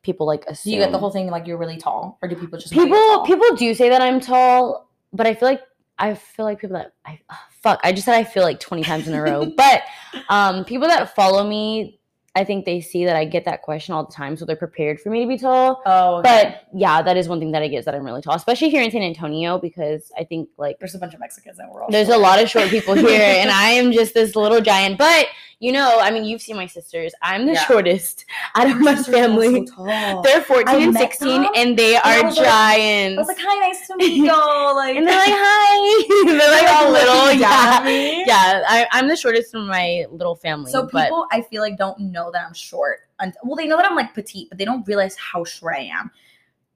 [SPEAKER 1] people like
[SPEAKER 2] Do you get the whole thing like you're really tall? Or do people just
[SPEAKER 1] people people do say that i'm tall but i feel like i feel like people that i ah, fuck i just said i feel like 20 times in a row but um people that follow me I think they see that I get that question all the time, so they're prepared for me to be tall.
[SPEAKER 2] Oh,
[SPEAKER 1] But yeah, that is one thing that I get is that I'm really tall, especially here in San Antonio, because I think like
[SPEAKER 2] there's a bunch of Mexicans and we're all.
[SPEAKER 1] there's a lot of short people here, and I am just this little giant. But you know, I mean, you've seen my sisters. I'm the
[SPEAKER 2] Yeah.
[SPEAKER 1] shortest out of my
[SPEAKER 2] Your sisters are
[SPEAKER 1] family.
[SPEAKER 2] so.
[SPEAKER 1] They're 14 and 16,
[SPEAKER 2] them,
[SPEAKER 1] and they are
[SPEAKER 2] was like-
[SPEAKER 1] giants.
[SPEAKER 2] I was like, "Hi, nice to meet you." Like,
[SPEAKER 1] and they're like, "Hi." they're like all little. Yeah, yeah. I, I'm the shortest in my little family.
[SPEAKER 2] So
[SPEAKER 1] but
[SPEAKER 2] people, I feel like, don't know that I'm short. Well, they know that I'm like petite, but they don't realize how short I am.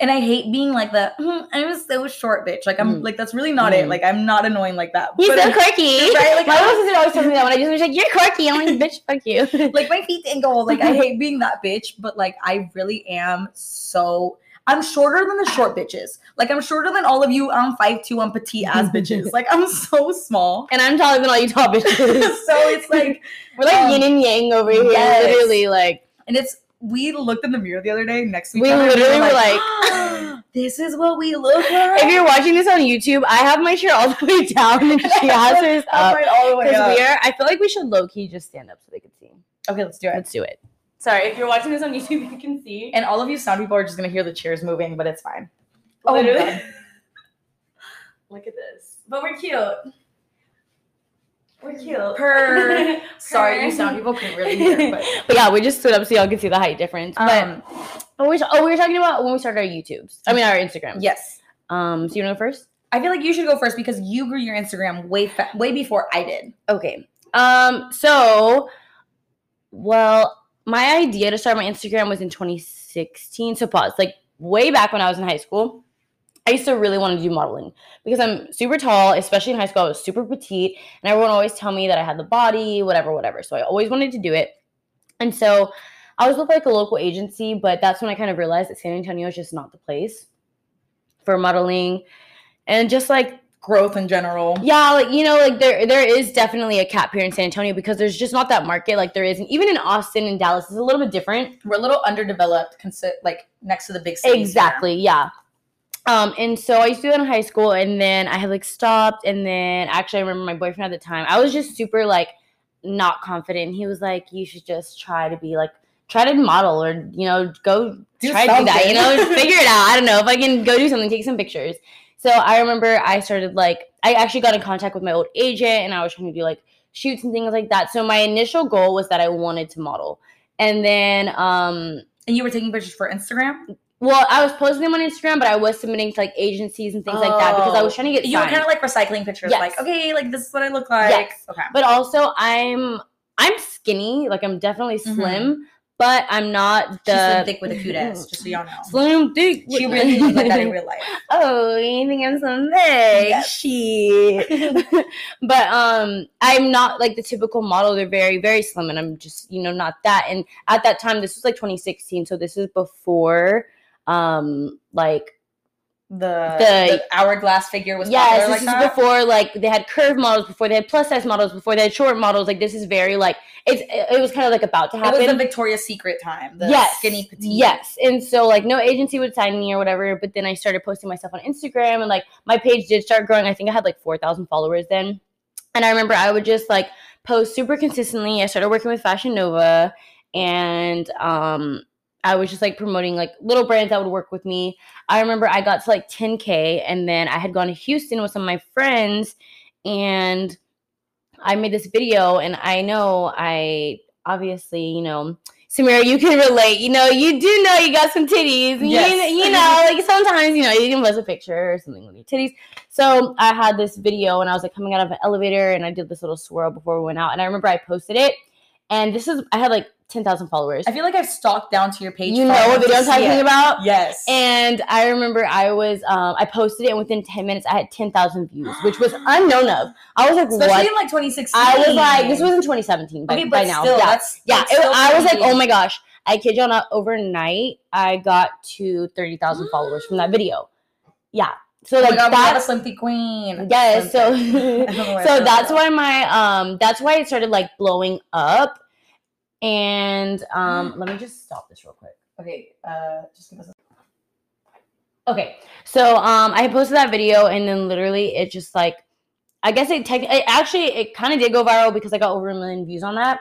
[SPEAKER 2] And I hate being like the "Mm, I'm so short, bitch. Like I'm
[SPEAKER 1] Mm.
[SPEAKER 2] like that's really not it.
[SPEAKER 1] Mm.
[SPEAKER 2] Like I'm not annoying like that.
[SPEAKER 1] he's
[SPEAKER 2] But,
[SPEAKER 1] so quirky.
[SPEAKER 2] Right, like,
[SPEAKER 1] my
[SPEAKER 2] I-
[SPEAKER 1] little sister always tells me that when I something. She's like, "You're quirky." I'm like, "Bitch, fuck you."
[SPEAKER 2] like my feet tingle. Like I hate being that bitch, but like I really am so. I'm shorter than the short bitches. Like I'm shorter than all of you. I'm five two. I'm petite ass bitches. Like I'm so small.
[SPEAKER 1] and I'm taller than all you tall bitches.
[SPEAKER 2] so it's like,
[SPEAKER 1] We're like
[SPEAKER 2] Um,
[SPEAKER 1] yin and yang over here.
[SPEAKER 2] yes.
[SPEAKER 1] Literally, like
[SPEAKER 2] and it's. We looked in the mirror the other day next to each
[SPEAKER 1] We
[SPEAKER 2] other. and
[SPEAKER 1] literally were
[SPEAKER 2] like, "This is what we look like."
[SPEAKER 1] if you're watching this on YouTube, I have my shirt all the way down and she has hers up.
[SPEAKER 2] right all the way
[SPEAKER 1] Because
[SPEAKER 2] up.
[SPEAKER 1] we are, I feel like we should low key just stand up so they can see.
[SPEAKER 2] Okay, let's do it.
[SPEAKER 1] Let's do it. Sorry, if you're watching this on YouTube, you can see.
[SPEAKER 2] And all of you sound people are just gonna hear the chairs moving, but it's fine. Oh,
[SPEAKER 1] Literally. Look at this. But we're cute. We're cute.
[SPEAKER 2] Per. Sorry, you sound people couldn't really hear, but
[SPEAKER 1] But yeah, we just stood up so y'all can see the height difference.
[SPEAKER 2] Um,
[SPEAKER 1] oh, we oh, we were talking about when we started our YouTubes. I mean, our Instagram.
[SPEAKER 2] yes.
[SPEAKER 1] Um. So you want to go first?
[SPEAKER 2] I feel like you should go first because you grew your Instagram way fa- way before I did.
[SPEAKER 1] Okay. Um. So, well, my idea to start my Instagram was in 2016. So pause. Like way back when I was in high school, I used to really want to do modeling because I'm super tall, especially in high school. I was super petite, and everyone always tell me that I had the body, whatever, whatever. So I always wanted to do it, and so I was with like a local agency, but that's when I kind of realized that San Antonio is just not the place for modeling, and just like
[SPEAKER 2] Growth in general.
[SPEAKER 1] yeah, like you know, like there there is definitely a cap here in San Antonio because there's just not that market like there is, and even in Austin and Dallas is a little bit different.
[SPEAKER 2] We're a little underdeveloped, consi- like next to the big cities. here.
[SPEAKER 1] Exactly, yeah. Um, and so I used to do that in high school, and then I had like stopped, and then actually I remember my boyfriend at the time. I was just super like not confident. He was like, "You should just try to be like." Try to model or you know go
[SPEAKER 2] Do
[SPEAKER 1] try to do that you know
[SPEAKER 2] something.
[SPEAKER 1] figure it out I don't know if I can go do something take some pictures so I remember I started like I actually got in contact with my old agent and I was trying to do like shoots and things like that. So my initial goal was that I wanted to model. And then um
[SPEAKER 2] And you were taking pictures for Instagram.
[SPEAKER 1] Well, I was posting them on Instagram, but I was submitting to like agencies and things like that because I was trying to get
[SPEAKER 2] You were kind of like recycling pictures,
[SPEAKER 1] Yes.
[SPEAKER 2] like okay, like this is what I look like.
[SPEAKER 1] Yes.
[SPEAKER 2] Okay.
[SPEAKER 1] but also I'm I'm skinny, like I'm definitely
[SPEAKER 2] Mhm.
[SPEAKER 1] slim, but I'm not the
[SPEAKER 2] slim thick with a cute ass, just so y'all know.
[SPEAKER 1] Slim thick.
[SPEAKER 2] She really looked like that in real life.
[SPEAKER 1] oh, you think I'm slim thick?
[SPEAKER 2] Yes.
[SPEAKER 1] Shit. but um, I'm not like the typical model. They're very, very slim, and I'm just, you know, not that. And at that time, this was like 2016, so this is before, um, like
[SPEAKER 2] The,
[SPEAKER 1] The-
[SPEAKER 2] the hourglass figure was
[SPEAKER 1] yes, this
[SPEAKER 2] like
[SPEAKER 1] is
[SPEAKER 2] that.
[SPEAKER 1] before like they had curve models, before they had plus size models, before they had short models. Like this is very like it's it was kind of like about to happen It
[SPEAKER 2] was the Victoria's Secret time. The
[SPEAKER 1] yes,
[SPEAKER 2] skinny petite.
[SPEAKER 1] Yes, and so like no agency would sign me or whatever. But then I started posting myself on Instagram, and like my page did start growing. I think I had like four thousand followers then, and I remember I would just like post super consistently. I started working with Fashion Nova, and um, I was just like promoting like little brands that would work with me. I remember I got to like 10k, and then I had gone to Houston with some of my friends, and I made this video, and I know I obviously, you know, Samira, you can relate. You know, you do know you got some titties.
[SPEAKER 2] Yes.
[SPEAKER 1] You, you know, like sometimes, you know, you can post a picture or something with your titties. So I had this video and I was like coming out of an elevator and I did this little swirl before we went out. And I remember I posted it. And this is, I had like 10,000 followers.
[SPEAKER 2] I feel like I've stalked down to your page.
[SPEAKER 1] You know what video I'm talking
[SPEAKER 2] it.
[SPEAKER 1] about?
[SPEAKER 2] Yes.
[SPEAKER 1] And I remember I was, um, I posted it and within 10 minutes I had 10,000 views, which was unknown of. I was like,
[SPEAKER 2] Especially
[SPEAKER 1] what?
[SPEAKER 2] in like 2016.
[SPEAKER 1] I was like, this was in 2017 by,
[SPEAKER 2] okay, but
[SPEAKER 1] by now.
[SPEAKER 2] still,
[SPEAKER 1] yeah.
[SPEAKER 2] that's
[SPEAKER 1] Yeah,
[SPEAKER 2] that's
[SPEAKER 1] it- I was like, oh my gosh. I kid you not, overnight, I got to 30,000 followers from that video. Yeah. So,
[SPEAKER 2] Oh
[SPEAKER 1] like,
[SPEAKER 2] God, got a
[SPEAKER 1] that's,
[SPEAKER 2] Queen.
[SPEAKER 1] yes. So,
[SPEAKER 2] Slim Thick. I don't know where I
[SPEAKER 1] so that's why my, um, that's why it started like blowing up. And, um, let me just stop this real quick.
[SPEAKER 2] Okay, uh, just give us a
[SPEAKER 1] Okay, so um, I posted that video, and then literally it just like, I guess it tech, it actually it kind of did go viral because I got over a million views on that,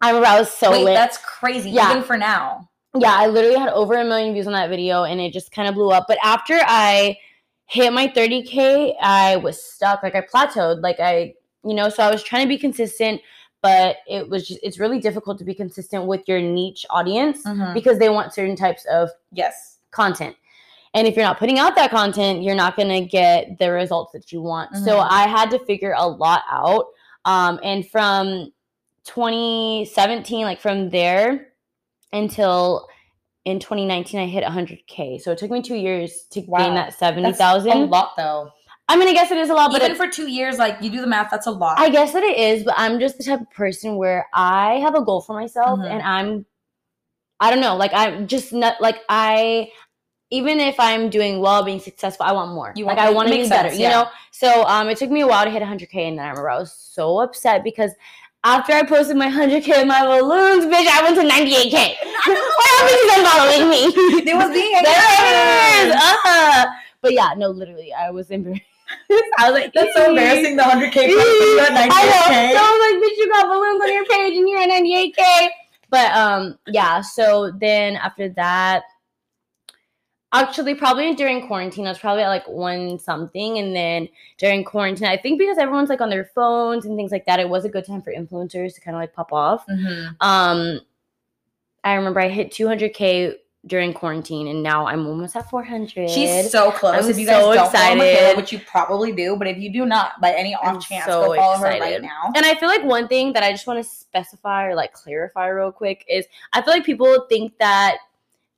[SPEAKER 1] I remember I was so
[SPEAKER 2] Wait,
[SPEAKER 1] lit.
[SPEAKER 2] that's crazy.
[SPEAKER 1] Yeah.
[SPEAKER 2] Even for now.
[SPEAKER 1] yeah, I literally had over a million views on that video and it just kind of blew up. But after I hit my 30K, I was stuck. Like I plateaued. Like I, you know, so I was trying to be consistent, but it was just, it's really difficult to be consistent with your niche audience
[SPEAKER 2] Mhm.
[SPEAKER 1] because they want certain types of
[SPEAKER 2] Yes.
[SPEAKER 1] content. And if you're not putting out that content, you're not going to get the results that you want. So
[SPEAKER 2] Mhm.
[SPEAKER 1] I had to figure a lot out. Um, and from 2017, like from there until in 2019, I hit 100K. So it took me two years to
[SPEAKER 2] Wow.
[SPEAKER 1] gain that
[SPEAKER 2] That's
[SPEAKER 1] 70,000.
[SPEAKER 2] a lot though.
[SPEAKER 1] I mean, I guess it is a lot, but
[SPEAKER 2] Even
[SPEAKER 1] it-
[SPEAKER 2] for two years, like you do the math, that's a lot.
[SPEAKER 1] I guess that it is, but I'm just the type of person where I have a goal for myself
[SPEAKER 2] Mhm.
[SPEAKER 1] and I'm I don't know, like I'm just not like I even if I'm doing well, being successful, I want more.
[SPEAKER 2] You
[SPEAKER 1] like I want to be better,
[SPEAKER 2] sense,
[SPEAKER 1] you know? So um it took me a while to hit 100k and then I remember I was so upset because after I posted my 100k of my balloons, bitch, I went to 98k. what happened to them following me?
[SPEAKER 2] They was being
[SPEAKER 1] There it is. Uh-huh. But yeah, no, literally, I was embarrassed. I was like,
[SPEAKER 2] That's so embarrassing. The hundred K. You at
[SPEAKER 1] I know.
[SPEAKER 2] 98K.
[SPEAKER 1] So I was like, bitch, you got balloons on your page and you're at 98K. But um, yeah, so then after that, actually probably during quarantine, I was probably at like one something. And then during quarantine, I think because everyone's like on their phones and things like that, it was a good time for influencers to kind of like pop off.
[SPEAKER 2] Mhm.
[SPEAKER 1] Um I remember I hit 200K during quarantine and now I'm almost at 400.
[SPEAKER 2] She's so close.
[SPEAKER 1] I'm
[SPEAKER 2] if you guys
[SPEAKER 1] so
[SPEAKER 2] don't follow Michaela,
[SPEAKER 1] excited.
[SPEAKER 2] which you probably do, but if you do not, by any off
[SPEAKER 1] I'm
[SPEAKER 2] chance,
[SPEAKER 1] so
[SPEAKER 2] go follow her right now.
[SPEAKER 1] And I feel like one thing that I just want to specify or like clarify real quick is I feel like people think that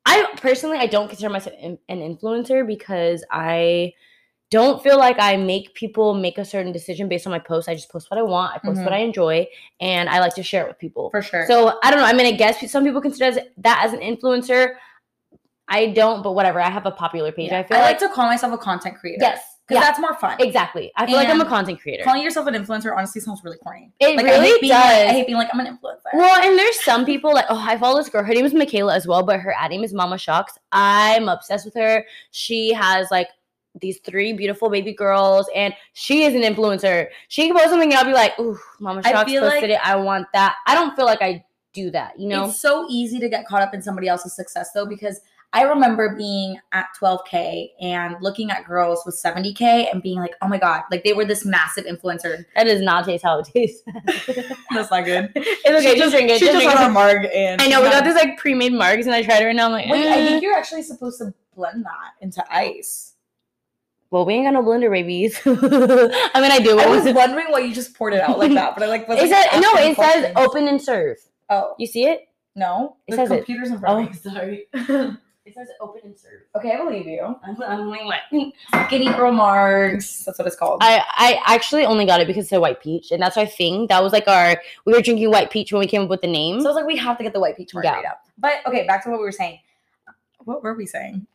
[SPEAKER 1] I personally I don't consider myself an influencer because I don't feel like I make people make a certain decision based on my posts. I just post what I want, I post
[SPEAKER 2] Mhm.
[SPEAKER 1] what I enjoy, and I like to share it with people.
[SPEAKER 2] For sure.
[SPEAKER 1] So I don't know. I mean, I guess some people consider that as an influencer. I don't, but whatever. I have a popular page.
[SPEAKER 2] Yeah.
[SPEAKER 1] I feel
[SPEAKER 2] I
[SPEAKER 1] like,
[SPEAKER 2] like to call myself a content creator.
[SPEAKER 1] yes,
[SPEAKER 2] Because
[SPEAKER 1] yeah,
[SPEAKER 2] that's more fun.
[SPEAKER 1] exactly. I feel like I'm a content creator.
[SPEAKER 2] Calling yourself an influencer honestly sounds really corny.
[SPEAKER 1] It
[SPEAKER 2] like, I
[SPEAKER 1] really
[SPEAKER 2] hate being Like,
[SPEAKER 1] does.
[SPEAKER 2] I hate being like, I'm an influencer.
[SPEAKER 1] Well, and there's some people like, oh, I follow this girl. Her name is Michaela as well, but her ad name is Mama Shocks. I'm obsessed with her. She has like these three beautiful baby girls, and she is an influencer. She can post something, and I'll be like, ooh, Mama
[SPEAKER 2] I
[SPEAKER 1] Shocks
[SPEAKER 2] feel
[SPEAKER 1] posted
[SPEAKER 2] like-
[SPEAKER 1] it. I want that. I don't feel like I do that, you know?
[SPEAKER 2] It's so easy to get caught up in somebody else's success though, because I remember being at 12K and looking at girls with 70K and being like, oh my God, like they were this massive influencer.
[SPEAKER 1] That does not taste how it tastes.
[SPEAKER 2] That's not good.
[SPEAKER 1] it's okay, just drink it.
[SPEAKER 2] She
[SPEAKER 1] just
[SPEAKER 2] just
[SPEAKER 1] drink
[SPEAKER 2] had
[SPEAKER 1] it.
[SPEAKER 2] a marg and
[SPEAKER 1] I know we got this like pre-made margs, and I tried it, and I'm like,
[SPEAKER 2] Wait, I
[SPEAKER 1] eh.
[SPEAKER 2] think you're actually supposed to blend that into ice.
[SPEAKER 1] well, we ain't got no blender babies. I mean, I do.
[SPEAKER 2] I
[SPEAKER 1] but
[SPEAKER 2] was wondering why you just poured it out like that, but I like was
[SPEAKER 1] it
[SPEAKER 2] like,
[SPEAKER 1] says no.
[SPEAKER 2] asking
[SPEAKER 1] It says open and serve.
[SPEAKER 2] Oh
[SPEAKER 1] You see it?
[SPEAKER 2] no,
[SPEAKER 1] It
[SPEAKER 2] the
[SPEAKER 1] says it.
[SPEAKER 2] computer's in front of me.
[SPEAKER 1] sorry. It says open and serve.
[SPEAKER 2] Okay, I believe you.
[SPEAKER 1] I'm, I'm like, what?
[SPEAKER 2] Skinny girl marks. That's what it's called.
[SPEAKER 1] I I actually only got it because it's a white peach, and that's our thing. That was like our we were drinking white peach when we came up with the name.
[SPEAKER 2] so I was like, we have to get the white peach
[SPEAKER 1] Yeah.
[SPEAKER 2] margarita. But okay, back to what we were saying. What were we saying?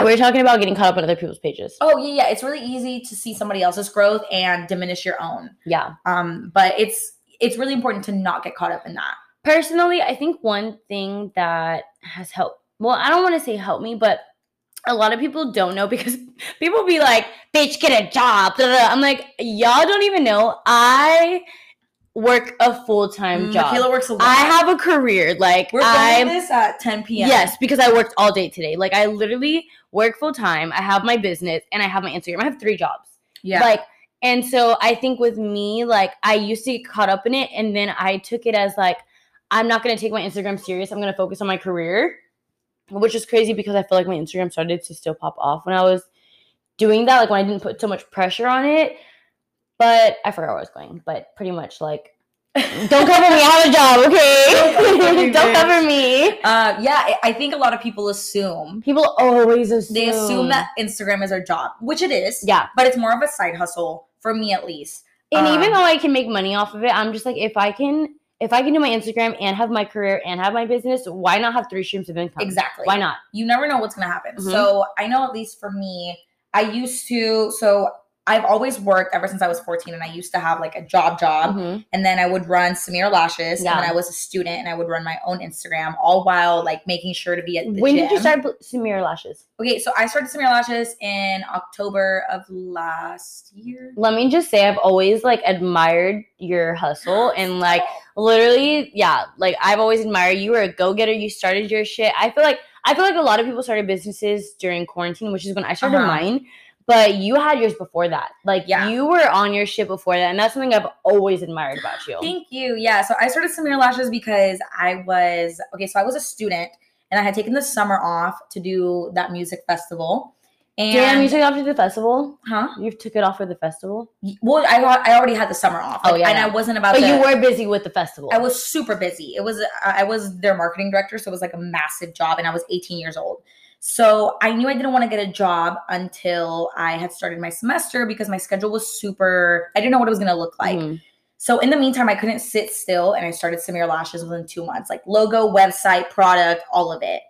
[SPEAKER 1] we were talking about getting caught up on other people's pages.
[SPEAKER 2] Oh yeah, yeah. It's really easy to see somebody else's growth and diminish your own.
[SPEAKER 1] Yeah.
[SPEAKER 2] Um, but it's it's really important to not get caught up in that.
[SPEAKER 1] Personally, I think one thing that has helped. Well, I don't want to say help me, but a lot of people don't know because people be like, "Bitch, get a job." I'm like, y'all don't even know. I work a full time mm, job.
[SPEAKER 2] Michaela works a lot.
[SPEAKER 1] I have a career. Like
[SPEAKER 2] We're
[SPEAKER 1] I'm
[SPEAKER 2] filming this at 10 p.m.
[SPEAKER 1] Yes, because I worked all day today. Like I literally work full time. I have my business and I have my Instagram. I have three jobs.
[SPEAKER 2] Yeah.
[SPEAKER 1] Like and so I think with me, like I used to get caught up in it and then I took it as like I'm not gonna take my Instagram serious. I'm gonna focus on my career. Which is crazy because I feel like my Instagram started to still pop off when I was doing that, like when I didn't put so much pressure on it. But I forgot where I was going. But pretty much like don't cover me, I have a job, okay? don't cover me.
[SPEAKER 2] Uh, yeah, I- think a lot of people assume
[SPEAKER 1] People always assume
[SPEAKER 2] they assume that Instagram is our job, which it is.
[SPEAKER 1] Yeah.
[SPEAKER 2] But it's more of a side hustle for me, at least.
[SPEAKER 1] And even
[SPEAKER 2] Um,
[SPEAKER 1] though I can make money off of it, I'm just like if I can if I can do my Instagram and have my career and have my business, why not have three streams of income?
[SPEAKER 2] Exactly.
[SPEAKER 1] Why not?
[SPEAKER 2] You never know what's going to happen.
[SPEAKER 1] Mhm.
[SPEAKER 2] So I know, at least for me, I used to. So I've always worked ever since I was 14, and I used to have like a job job.
[SPEAKER 1] Mhm.
[SPEAKER 2] and then I would run Samira Lashes,
[SPEAKER 1] Yeah.
[SPEAKER 2] and then I was a student, and I would run my own Instagram, all while like making sure to be at the
[SPEAKER 1] When
[SPEAKER 2] gym.
[SPEAKER 1] did you start Samira lashes?
[SPEAKER 2] Okay, so I started Samira Lashes in October of last year.
[SPEAKER 1] Let me just say I've always like admired your hustle and like literally, yeah, like I've always admired you were a go-getter. You started your shit. I feel like I feel like a lot of people started businesses during quarantine, which is when I started
[SPEAKER 2] Uh-huh.
[SPEAKER 1] mine. But you had yours before that. Like
[SPEAKER 2] Yeah.
[SPEAKER 1] you were on your shit before that, and that's something I've always admired about you.
[SPEAKER 2] Thank you. Yeah. So I started Samira Lashes because I was okay. So I was a student and I had taken the summer off to do that music festival. And
[SPEAKER 1] Damn, you took it off to the festival.
[SPEAKER 2] huh?
[SPEAKER 1] You took it off for the festival,
[SPEAKER 2] Well, I got- I already had the summer off.
[SPEAKER 1] Oh, yeah,
[SPEAKER 2] and
[SPEAKER 1] yeah.
[SPEAKER 2] I wasn't about
[SPEAKER 1] but
[SPEAKER 2] to.
[SPEAKER 1] you were busy with the festival.
[SPEAKER 2] I was super busy. It was uh, I was their marketing director, so it was like a massive job, and I was 18 years old. So I knew I didn't want to get a job until I had started my semester because my schedule was super. I didn't know what it was going to look like.
[SPEAKER 1] Mhm.
[SPEAKER 2] So in the meantime, I couldn't sit still, and I started Samira Lashes within two months, like logo, website, product, all of it.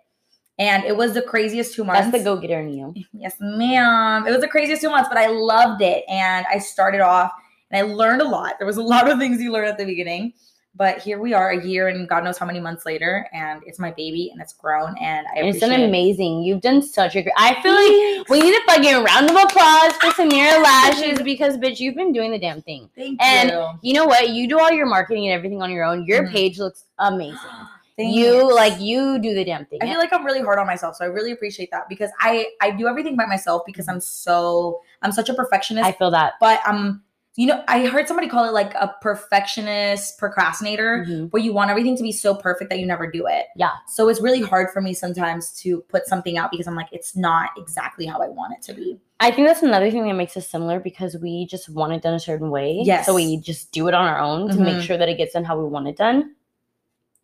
[SPEAKER 2] And it was the craziest two months.
[SPEAKER 1] That's the go-getter in you.
[SPEAKER 2] Yes, ma'am. It was the craziest two months, but I loved it. And I started off and I learned a lot. There was a lot of things you learn at the beginning. But here we are a year and God knows how many months later. And it's my baby and it's grown. And I
[SPEAKER 1] And it's
[SPEAKER 2] it.
[SPEAKER 1] amazing. You've done such a great. I feel like we need a fucking round of applause for Samira Lashes because, bitch, you've been doing the damn thing.
[SPEAKER 2] Thank
[SPEAKER 1] and
[SPEAKER 2] you.
[SPEAKER 1] You know what? You do all your marketing and everything on your own. Your
[SPEAKER 2] Mhm.
[SPEAKER 1] page looks amazing. You like you do the damn thing.
[SPEAKER 2] I feel like I'm really hard on myself, so I really appreciate that because I I do everything by myself because I'm so I'm such a perfectionist.
[SPEAKER 1] I feel that.
[SPEAKER 2] but I'm you know I heard somebody call it like a perfectionist procrastinator.
[SPEAKER 1] Mhm.
[SPEAKER 2] where you want everything to be so perfect that you never do it.
[SPEAKER 1] Yeah.
[SPEAKER 2] So it's really hard for me sometimes to put something out because I'm like, it's not exactly how I want it to be.
[SPEAKER 1] I think that's another thing that makes us similar because we just want it done a certain way.
[SPEAKER 2] Yes.
[SPEAKER 1] So we just do it on our own to make
[SPEAKER 2] Mhm.
[SPEAKER 1] sure that it gets done how we want it done.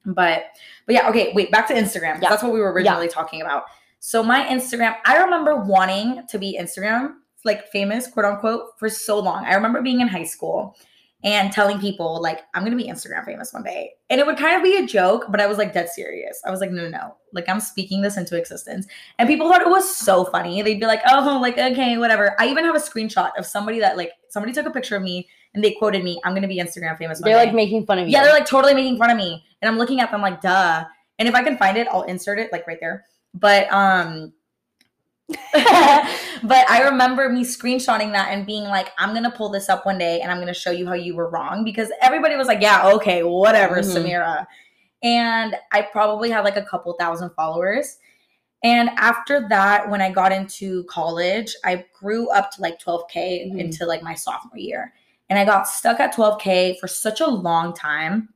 [SPEAKER 2] But but yeah, okay, wait, back to Instagram.
[SPEAKER 1] Yeah.
[SPEAKER 2] That's what we were originally talking about. So my Instagram, I remember wanting to be Instagram, like famous, quote unquote, for so long. I remember being in high school and telling people like I'm gonna be Instagram famous one day. And it would kind of be a joke, but I was like dead serious. I was like, no, no, no. Like I'm speaking this into existence. And people thought it was so funny. They'd be like, oh, like, okay, whatever. I even have a screenshot of somebody that like somebody took a picture of me and they quoted me, I'm gonna be Instagram famous one
[SPEAKER 1] They're
[SPEAKER 2] day.
[SPEAKER 1] like making fun of you.
[SPEAKER 2] Yeah, they're like totally making fun of me. And I'm looking at them like, duh. And if I can find it, I'll insert it like right there. But um but I remember me screenshotting that and being like, I'm gonna pull this up one day and I'm gonna show you how you were wrong because everybody was like, Yeah, okay, whatever,
[SPEAKER 1] Mhm.
[SPEAKER 2] Samira. And I probably had like a couple thousand followers. And after that, when I got into college, I grew up to like 12K
[SPEAKER 1] Mhm.
[SPEAKER 2] into like my sophomore year. And I got stuck at 12K for such a long time.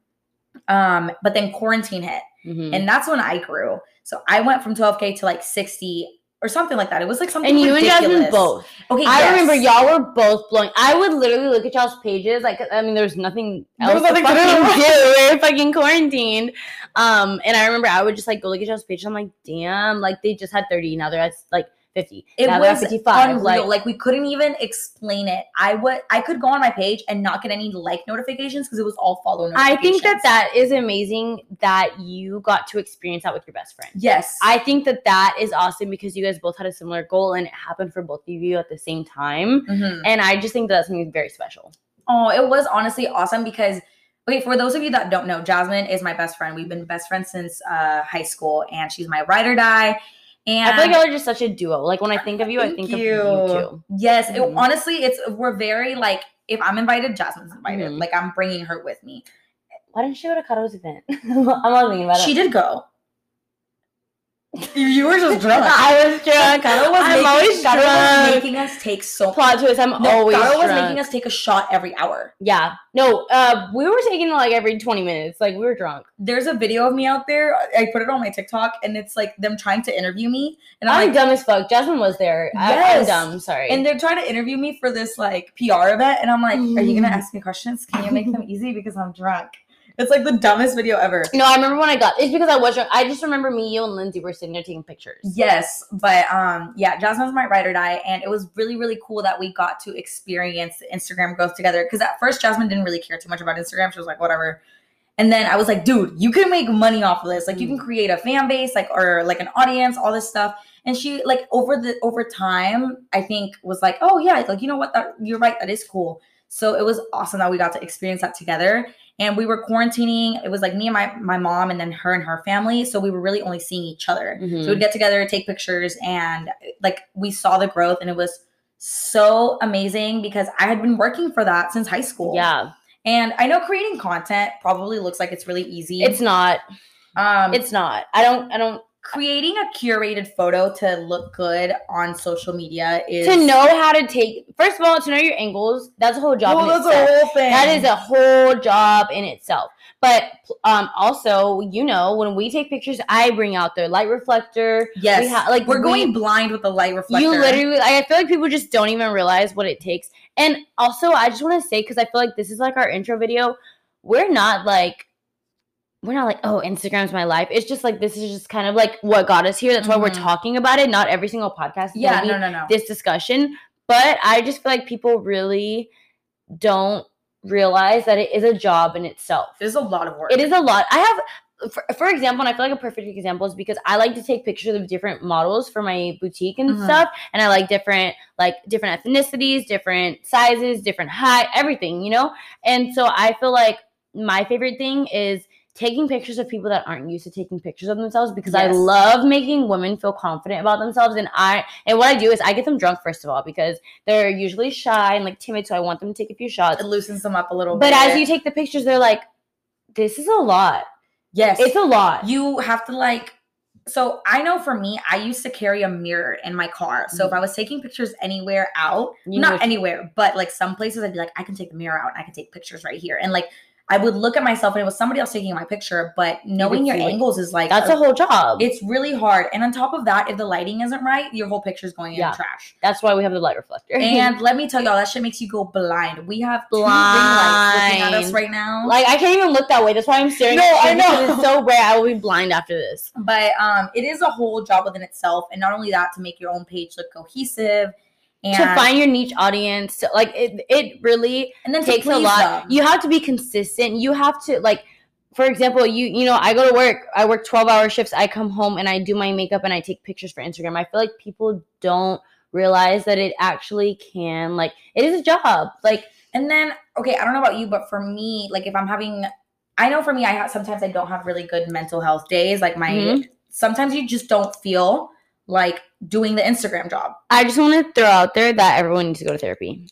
[SPEAKER 2] Um, but then quarantine hit.
[SPEAKER 1] Mhm.
[SPEAKER 2] And that's when I grew. So I went from 12K to like 60 or something like that. It was like something
[SPEAKER 1] and you
[SPEAKER 2] ridiculous.
[SPEAKER 1] and Jasmine both.
[SPEAKER 2] Okay,
[SPEAKER 1] I
[SPEAKER 2] yes.
[SPEAKER 1] remember y'all were both blowing. I would literally look at y'all's pages. Like, I mean, there's nothing
[SPEAKER 2] There
[SPEAKER 1] else
[SPEAKER 2] was nothing to
[SPEAKER 1] fucking
[SPEAKER 2] do.
[SPEAKER 1] do. We were fucking quarantined. Um, and I remember I would just like go look at y'all's pages. I'm like, damn, like they just had 30. Now they're at like 50.
[SPEAKER 2] It
[SPEAKER 1] now
[SPEAKER 2] was
[SPEAKER 1] 55.
[SPEAKER 2] unreal.
[SPEAKER 1] Like,
[SPEAKER 2] Like, we couldn't even explain it. I would I could go on my page and not get any like notifications because it was all follow
[SPEAKER 1] I think that that is amazing that you got to experience that with your best friend.
[SPEAKER 2] yes,
[SPEAKER 1] I think that that is awesome because you guys both had a similar goal and it happened for both of you at the same time.
[SPEAKER 2] Mhm.
[SPEAKER 1] And I just think that that's something very special.
[SPEAKER 2] Oh, it was honestly awesome because okay, for those of you that don't know, Jasmine is my best friend. We've been best friends since uh, high school, and she's my ride or die. And
[SPEAKER 1] I feel like y'all are just such a duo. Like when I think of you, I think
[SPEAKER 2] you.
[SPEAKER 1] of you too.
[SPEAKER 2] Yes, it-
[SPEAKER 1] Mhm.
[SPEAKER 2] honestly, it's we're very like if I'm invited, Jasmine's invited.
[SPEAKER 1] Mhm.
[SPEAKER 2] Like I'm bringing her with me.
[SPEAKER 1] Why didn't she go to Caro's event? I'm not thinking about it.
[SPEAKER 2] She did go. You were just drunk.
[SPEAKER 1] I was drunk.
[SPEAKER 2] Caro was,
[SPEAKER 1] I'm
[SPEAKER 2] making,
[SPEAKER 1] always
[SPEAKER 2] was
[SPEAKER 1] drunk.
[SPEAKER 2] making us take so
[SPEAKER 1] Plot twist. I'm
[SPEAKER 2] No,
[SPEAKER 1] always
[SPEAKER 2] was
[SPEAKER 1] drunk.
[SPEAKER 2] making us take a shot every hour.
[SPEAKER 1] yeah. No. Uh, we were taking like every 20 minutes. Like we were drunk.
[SPEAKER 2] There's a video of me out there. I put it on my TikTok, and it's like them trying to interview me, and I'm
[SPEAKER 1] I'm
[SPEAKER 2] like,
[SPEAKER 1] dumb as fuck. Jasmine was there. I, I'm dumb. Sorry.
[SPEAKER 2] and they're trying to interview me for this like PR event, and I'm like, are you gonna
[SPEAKER 1] Mm.
[SPEAKER 2] ask me questions? Can you make them easy because I'm drunk? It's like the dumbest video ever.
[SPEAKER 1] no, I remember when I got. It's because I was. I just remember me, you, and Lindsay were sitting there taking pictures.
[SPEAKER 2] Yes, but um, yeah, Jasmine's my ride or die, and it was really, really cool that we got to experience Instagram growth together. Because at first, Jasmine didn't really care too much about Instagram. She was like, whatever. And then I was like, dude, you can make money off of this. Like, you can create a fan base, like, or like an audience, all this stuff. And she, like, over the over time, I think was like, oh yeah, like you know what, that you're right, that is cool. So it was awesome that we got to experience that together. And we were quarantining. It was like me and my my mom, and then her and her family. So we were really only seeing each other.
[SPEAKER 1] Mhm.
[SPEAKER 2] So we'd get together, take pictures, and like we saw the growth, and it was so amazing because I had been working for that since high school.
[SPEAKER 1] Yeah.
[SPEAKER 2] And I know creating content probably looks like it's really easy.
[SPEAKER 1] It's not.
[SPEAKER 2] um
[SPEAKER 1] It's not. I don't. I don't.
[SPEAKER 2] Creating a curated photo to look good on social media is
[SPEAKER 1] To know how to take. First of all, to know your angles. That's a whole job.
[SPEAKER 2] Well, that's
[SPEAKER 1] itself.
[SPEAKER 2] a whole thing.
[SPEAKER 1] That is a whole job in itself. But um, also, you know, when we take pictures, I bring out the light reflector.
[SPEAKER 2] yes.
[SPEAKER 1] we ha- like,
[SPEAKER 2] we're
[SPEAKER 1] we-
[SPEAKER 2] going blind with the light reflector.
[SPEAKER 1] You literally, I feel like people just don't even realize what it takes. And also, I just want to say, because I feel like this is like our intro video, we're not like, we're not like, oh, Instagram's my life. It's just like, this is just kind of like what got us here. That's why we're
[SPEAKER 2] Mhm.
[SPEAKER 1] talking about it. Not every single podcast
[SPEAKER 2] Yeah, no, no, no.
[SPEAKER 1] this discussion. But I just feel like people really don't realize that it is a job in itself.
[SPEAKER 2] There's a lot of work.
[SPEAKER 1] It is a lot. I have, for, for example, and I feel like a perfect example is because I like to take pictures of different models for my boutique and
[SPEAKER 2] Mhm.
[SPEAKER 1] stuff, and I like different, like different ethnicities, different sizes, different height, everything, you know. And so I feel like my favorite thing is taking pictures of people that aren't used to taking pictures of themselves because I love making women feel confident about themselves and I and what I do is I get them drunk first of all because they're usually shy and like timid so I want them to take a few shots.
[SPEAKER 2] It loosens them up a little
[SPEAKER 1] But
[SPEAKER 2] bit.
[SPEAKER 1] But as you take the pictures they're like this is a lot.
[SPEAKER 2] yes,
[SPEAKER 1] It's a lot.
[SPEAKER 2] you have to like so i know for me i used to carry a mirror in my car so if mm-hmm. i was taking pictures anywhere out
[SPEAKER 1] You
[SPEAKER 2] not anywhere but like some places i'd be like i can take the mirror out and i can take pictures right here and like i would look at myself and it was somebody else taking my picture but knowing your angles is like
[SPEAKER 1] That's a whole job.
[SPEAKER 2] it's really hard and on top of that if the lighting isn't right your whole picture's going in
[SPEAKER 1] Yeah.
[SPEAKER 2] the trash
[SPEAKER 1] That's why we have the light reflector.
[SPEAKER 2] and let me tell y'all that shit makes you go blind we have two ring lights looking at us right now
[SPEAKER 1] like I can't even look that way. That's why I'm staring
[SPEAKER 2] No, I know.
[SPEAKER 1] it's so rare. I will be blind after this.
[SPEAKER 2] but um it is a whole job within itself and not only that to make your own page look cohesive and
[SPEAKER 1] to find your niche audience, to, like it, it really
[SPEAKER 2] and then
[SPEAKER 1] takes a lot.
[SPEAKER 2] them.
[SPEAKER 1] You have to be consistent. You have to like, for example, you you know, I go to work. I work twelve hour shifts. I come home and I do my makeup and I take pictures for Instagram. I feel like people don't realize that it actually can like it is a job. Like
[SPEAKER 2] and then okay i don't know about you but for me like if i'm having i know for me i have sometimes i don't have really good mental health days like my
[SPEAKER 1] Mhm.
[SPEAKER 2] sometimes you just don't feel like doing the instagram job
[SPEAKER 1] I just want to throw out there that everyone needs to go to therapy.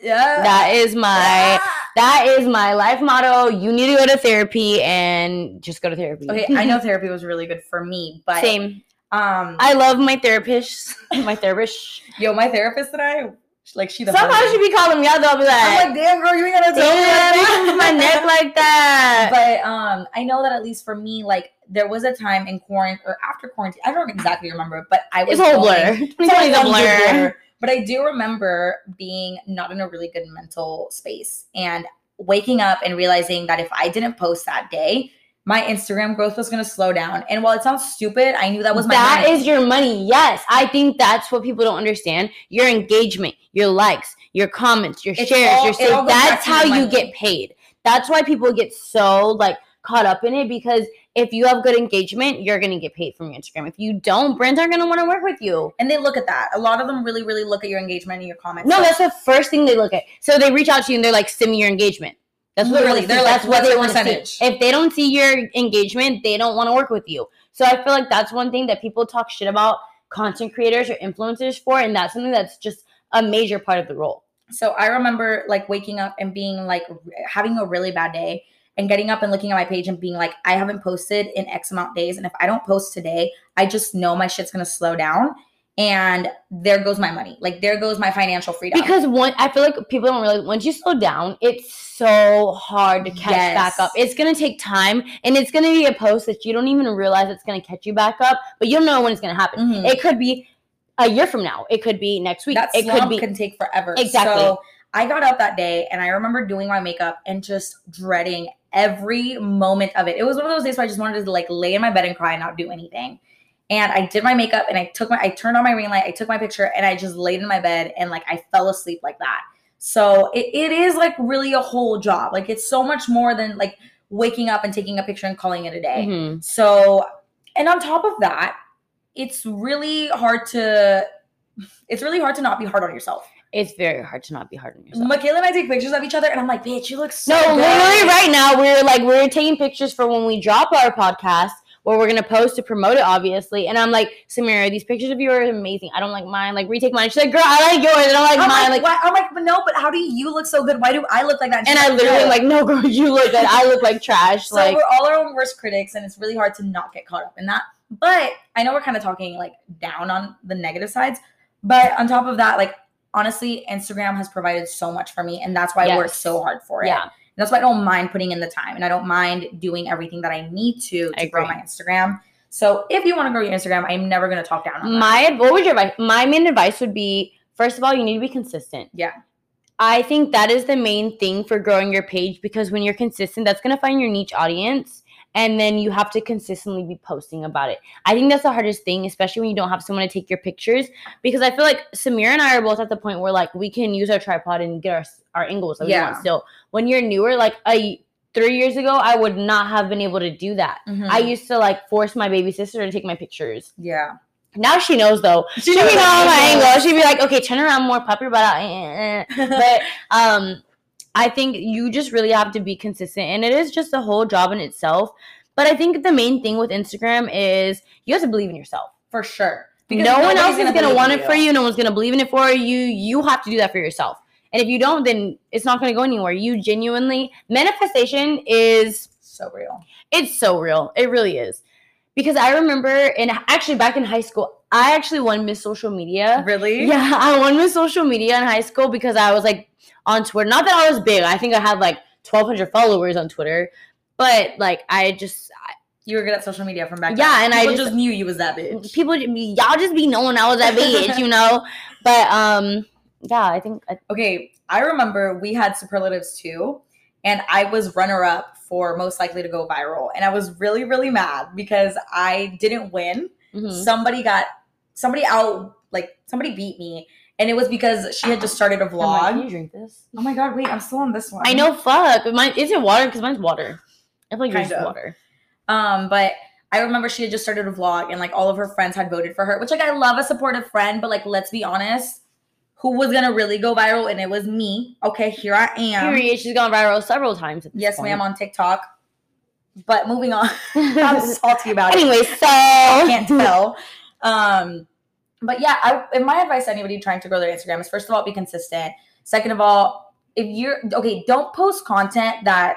[SPEAKER 2] yeah
[SPEAKER 1] That is my that is my life motto. You need to go to therapy and just go to therapy.
[SPEAKER 2] okay i know therapy was really good for me but
[SPEAKER 1] Same.
[SPEAKER 2] um
[SPEAKER 1] I love my therapist. My therapist.
[SPEAKER 2] yo my therapist today like she the
[SPEAKER 1] Somehow she be calling me out. They'll be like,
[SPEAKER 2] I'm like damn girl you ain't gonna tell me
[SPEAKER 1] "Damn,
[SPEAKER 2] like
[SPEAKER 1] you
[SPEAKER 2] that."
[SPEAKER 1] my neck like that.
[SPEAKER 2] but um i know that at least for me like there was a time in quarantine or after quarantine i don't exactly remember but i was
[SPEAKER 1] it's a whole
[SPEAKER 2] going-
[SPEAKER 1] blur.
[SPEAKER 2] It's always
[SPEAKER 1] 2020 is a blur.
[SPEAKER 2] But I do remember being not in a really good mental space and waking up and realizing that if I didn't post that day, my Instagram growth was going to slow down. And while it sounds stupid, I knew that was my
[SPEAKER 1] That
[SPEAKER 2] money.
[SPEAKER 1] is your money. Yes, I think that's what people don't understand. Your engagement, your likes, your comments, your
[SPEAKER 2] It's
[SPEAKER 1] shares,
[SPEAKER 2] all-
[SPEAKER 1] your
[SPEAKER 2] it all
[SPEAKER 1] saves.
[SPEAKER 2] goes back
[SPEAKER 1] That's how you
[SPEAKER 2] money.
[SPEAKER 1] get paid. That's why people get so like caught up in it because if you have good engagement, you're gonna get paid from your Instagram. If you don't, brands aren't gonna want to work with you.
[SPEAKER 2] and they look at that. A lot of them really, really look at your engagement and your comments.
[SPEAKER 1] No,
[SPEAKER 2] So-
[SPEAKER 1] that's the first thing they look at. So they reach out to you and they're like, "Send me your engagement." That's what
[SPEAKER 2] Literally,
[SPEAKER 1] they
[SPEAKER 2] they're like,
[SPEAKER 1] that's what they want to see. If they don't see your engagement, they don't want to work with you. So I feel like that's one thing that people talk shit about content creators or influencers for, and that's something that's just a major part of the role.
[SPEAKER 2] So I remember like waking up and being like having a really bad day and getting up and looking at my page and being like, I haven't posted in X amount days. And if I don't post today, I just know my shit's gonna slow down. And there goes my money. Like there goes my financial freedom.
[SPEAKER 1] Because one, I feel like people don't realize once you slow down, it's so hard to catch
[SPEAKER 2] Yes.
[SPEAKER 1] back up. It's gonna take time, and it's gonna be a post that you don't even realize it's gonna catch you back up, but you'll know when it's gonna happen.
[SPEAKER 2] Mhm.
[SPEAKER 1] It could be a year from now. It could be next week.
[SPEAKER 2] that
[SPEAKER 1] it could be
[SPEAKER 2] can take forever.
[SPEAKER 1] Exactly.
[SPEAKER 2] So I got up that day and I remember doing my makeup and just dreading every moment of it. It was one of those days where I just wanted to like lay in my bed and cry and not do anything. And I did my makeup and I took my I turned on my ring light, I took my picture and I just laid in my bed and like I fell asleep like that. So it, it is like really a whole job. Like it's so much more than like waking up and taking a picture and calling it a day.
[SPEAKER 1] Mhm.
[SPEAKER 2] So, and on top of that, it's really hard to it's really hard to not be hard on yourself.
[SPEAKER 1] It's very hard to not be hard on yourself.
[SPEAKER 2] Michaela and I take pictures of each other, and I'm like, bitch, you look so
[SPEAKER 1] No,
[SPEAKER 2] good.
[SPEAKER 1] literally right now we're like we're taking pictures for when we drop our podcast. where we're gonna post to promote it, obviously. And I'm like, Samira, these pictures of you are amazing. I don't like mine. Like retake mine. She's like, girl, I like yours. And I don't like
[SPEAKER 2] I'm
[SPEAKER 1] mine.
[SPEAKER 2] like,
[SPEAKER 1] Like.
[SPEAKER 2] I'm like, but no, but how do you look so good? Why do I look like that?
[SPEAKER 1] and I literally am like, no, girl, you look good. I look like trash.
[SPEAKER 2] So
[SPEAKER 1] like,
[SPEAKER 2] we're all our own worst critics, and it's really hard to not get caught up in that. But I know we're kind of talking like down on the negative sides. But on top of that, like honestly, Instagram has provided so much for me, and that's why I work so hard for it.
[SPEAKER 1] yeah,
[SPEAKER 2] That's why I don't mind putting in the time, and I don't mind doing everything that I need to
[SPEAKER 1] I
[SPEAKER 2] to grow
[SPEAKER 1] agree.
[SPEAKER 2] my Instagram. So if you want to grow your Instagram, I'm never going to talk down on that.
[SPEAKER 1] my what would your advice? My main advice would be first of all, you need to be consistent.
[SPEAKER 2] Yeah.
[SPEAKER 1] I think that is the main thing for growing your page because when you're consistent, that's gonna find your niche audience. And then you have to consistently be posting about it. I think that's the hardest thing, especially when you don't have someone to take your pictures. Because I feel like Samira and I are both at the point where like we can use our tripod and get our our angles that we
[SPEAKER 2] Yeah.
[SPEAKER 1] want. Still, when you're newer, like a three years ago, I would not have been able to do that.
[SPEAKER 2] Mhm.
[SPEAKER 1] I used to like force my baby sister to take my pictures.
[SPEAKER 2] yeah.
[SPEAKER 1] Now she knows though.
[SPEAKER 2] She
[SPEAKER 1] She'd
[SPEAKER 2] knows
[SPEAKER 1] be
[SPEAKER 2] the
[SPEAKER 1] my
[SPEAKER 2] angles.
[SPEAKER 1] angle. She'd be like, okay, turn around more, pop your butt out. eh, eh, eh. But um, I think you just really have to be consistent, and it is just a whole job in itself. But I think the main thing with Instagram is you have to believe in yourself.
[SPEAKER 2] for sure.
[SPEAKER 1] no one else is gonna, want
[SPEAKER 2] in
[SPEAKER 1] it for you. No one's gonna believe in it for you. You have to do that for yourself. And if you don't, then it's not gonna go anywhere. You genuinely manifestation is
[SPEAKER 2] So real.
[SPEAKER 1] it's so real. It really is. Because I remember in actually back in high school, I actually won Miss Social Media.
[SPEAKER 2] Really?
[SPEAKER 1] Yeah, I won Miss Social Media in high school because I was like on Twitter. Not that I was big. I think I had like 1,200 followers on Twitter. But like I just
[SPEAKER 2] You were good at social media from back
[SPEAKER 1] Yeah,
[SPEAKER 2] then.
[SPEAKER 1] and I just-
[SPEAKER 2] just knew you was that bitch.
[SPEAKER 1] people y'all just be knowing I was that bitch, you know. But um, yeah, I think I,
[SPEAKER 2] Okay, I remember we had superlatives too, and I was runner up for most likely to go viral. And I was really, really mad because I didn't win.
[SPEAKER 1] mhm.
[SPEAKER 2] Somebody got somebody out, like somebody beat me. And it was because she had just started a
[SPEAKER 1] I'm like,
[SPEAKER 2] vlog.
[SPEAKER 1] Can you drink this?
[SPEAKER 2] oh my god, wait, I'm still on this one.
[SPEAKER 1] I know, fuck. But mine is it water? Because mine's water. I feel like yours is water.
[SPEAKER 2] Um, but I remember she had just started a vlog and like all of her friends had voted for her, which like I love a supportive friend, but like let's be honest, who was gonna really go viral? And it was me. Okay, here I am.
[SPEAKER 1] Period. She's gone viral several times. at this
[SPEAKER 2] Yes,
[SPEAKER 1] point.
[SPEAKER 2] ma'am, on TikTok. But moving on. I'm salty about it.
[SPEAKER 1] anyway, so
[SPEAKER 2] I can't tell. Um, but yeah, I and my advice to anybody trying to grow their Instagram is first of all, be consistent. Second of all, if you're okay, don't post content that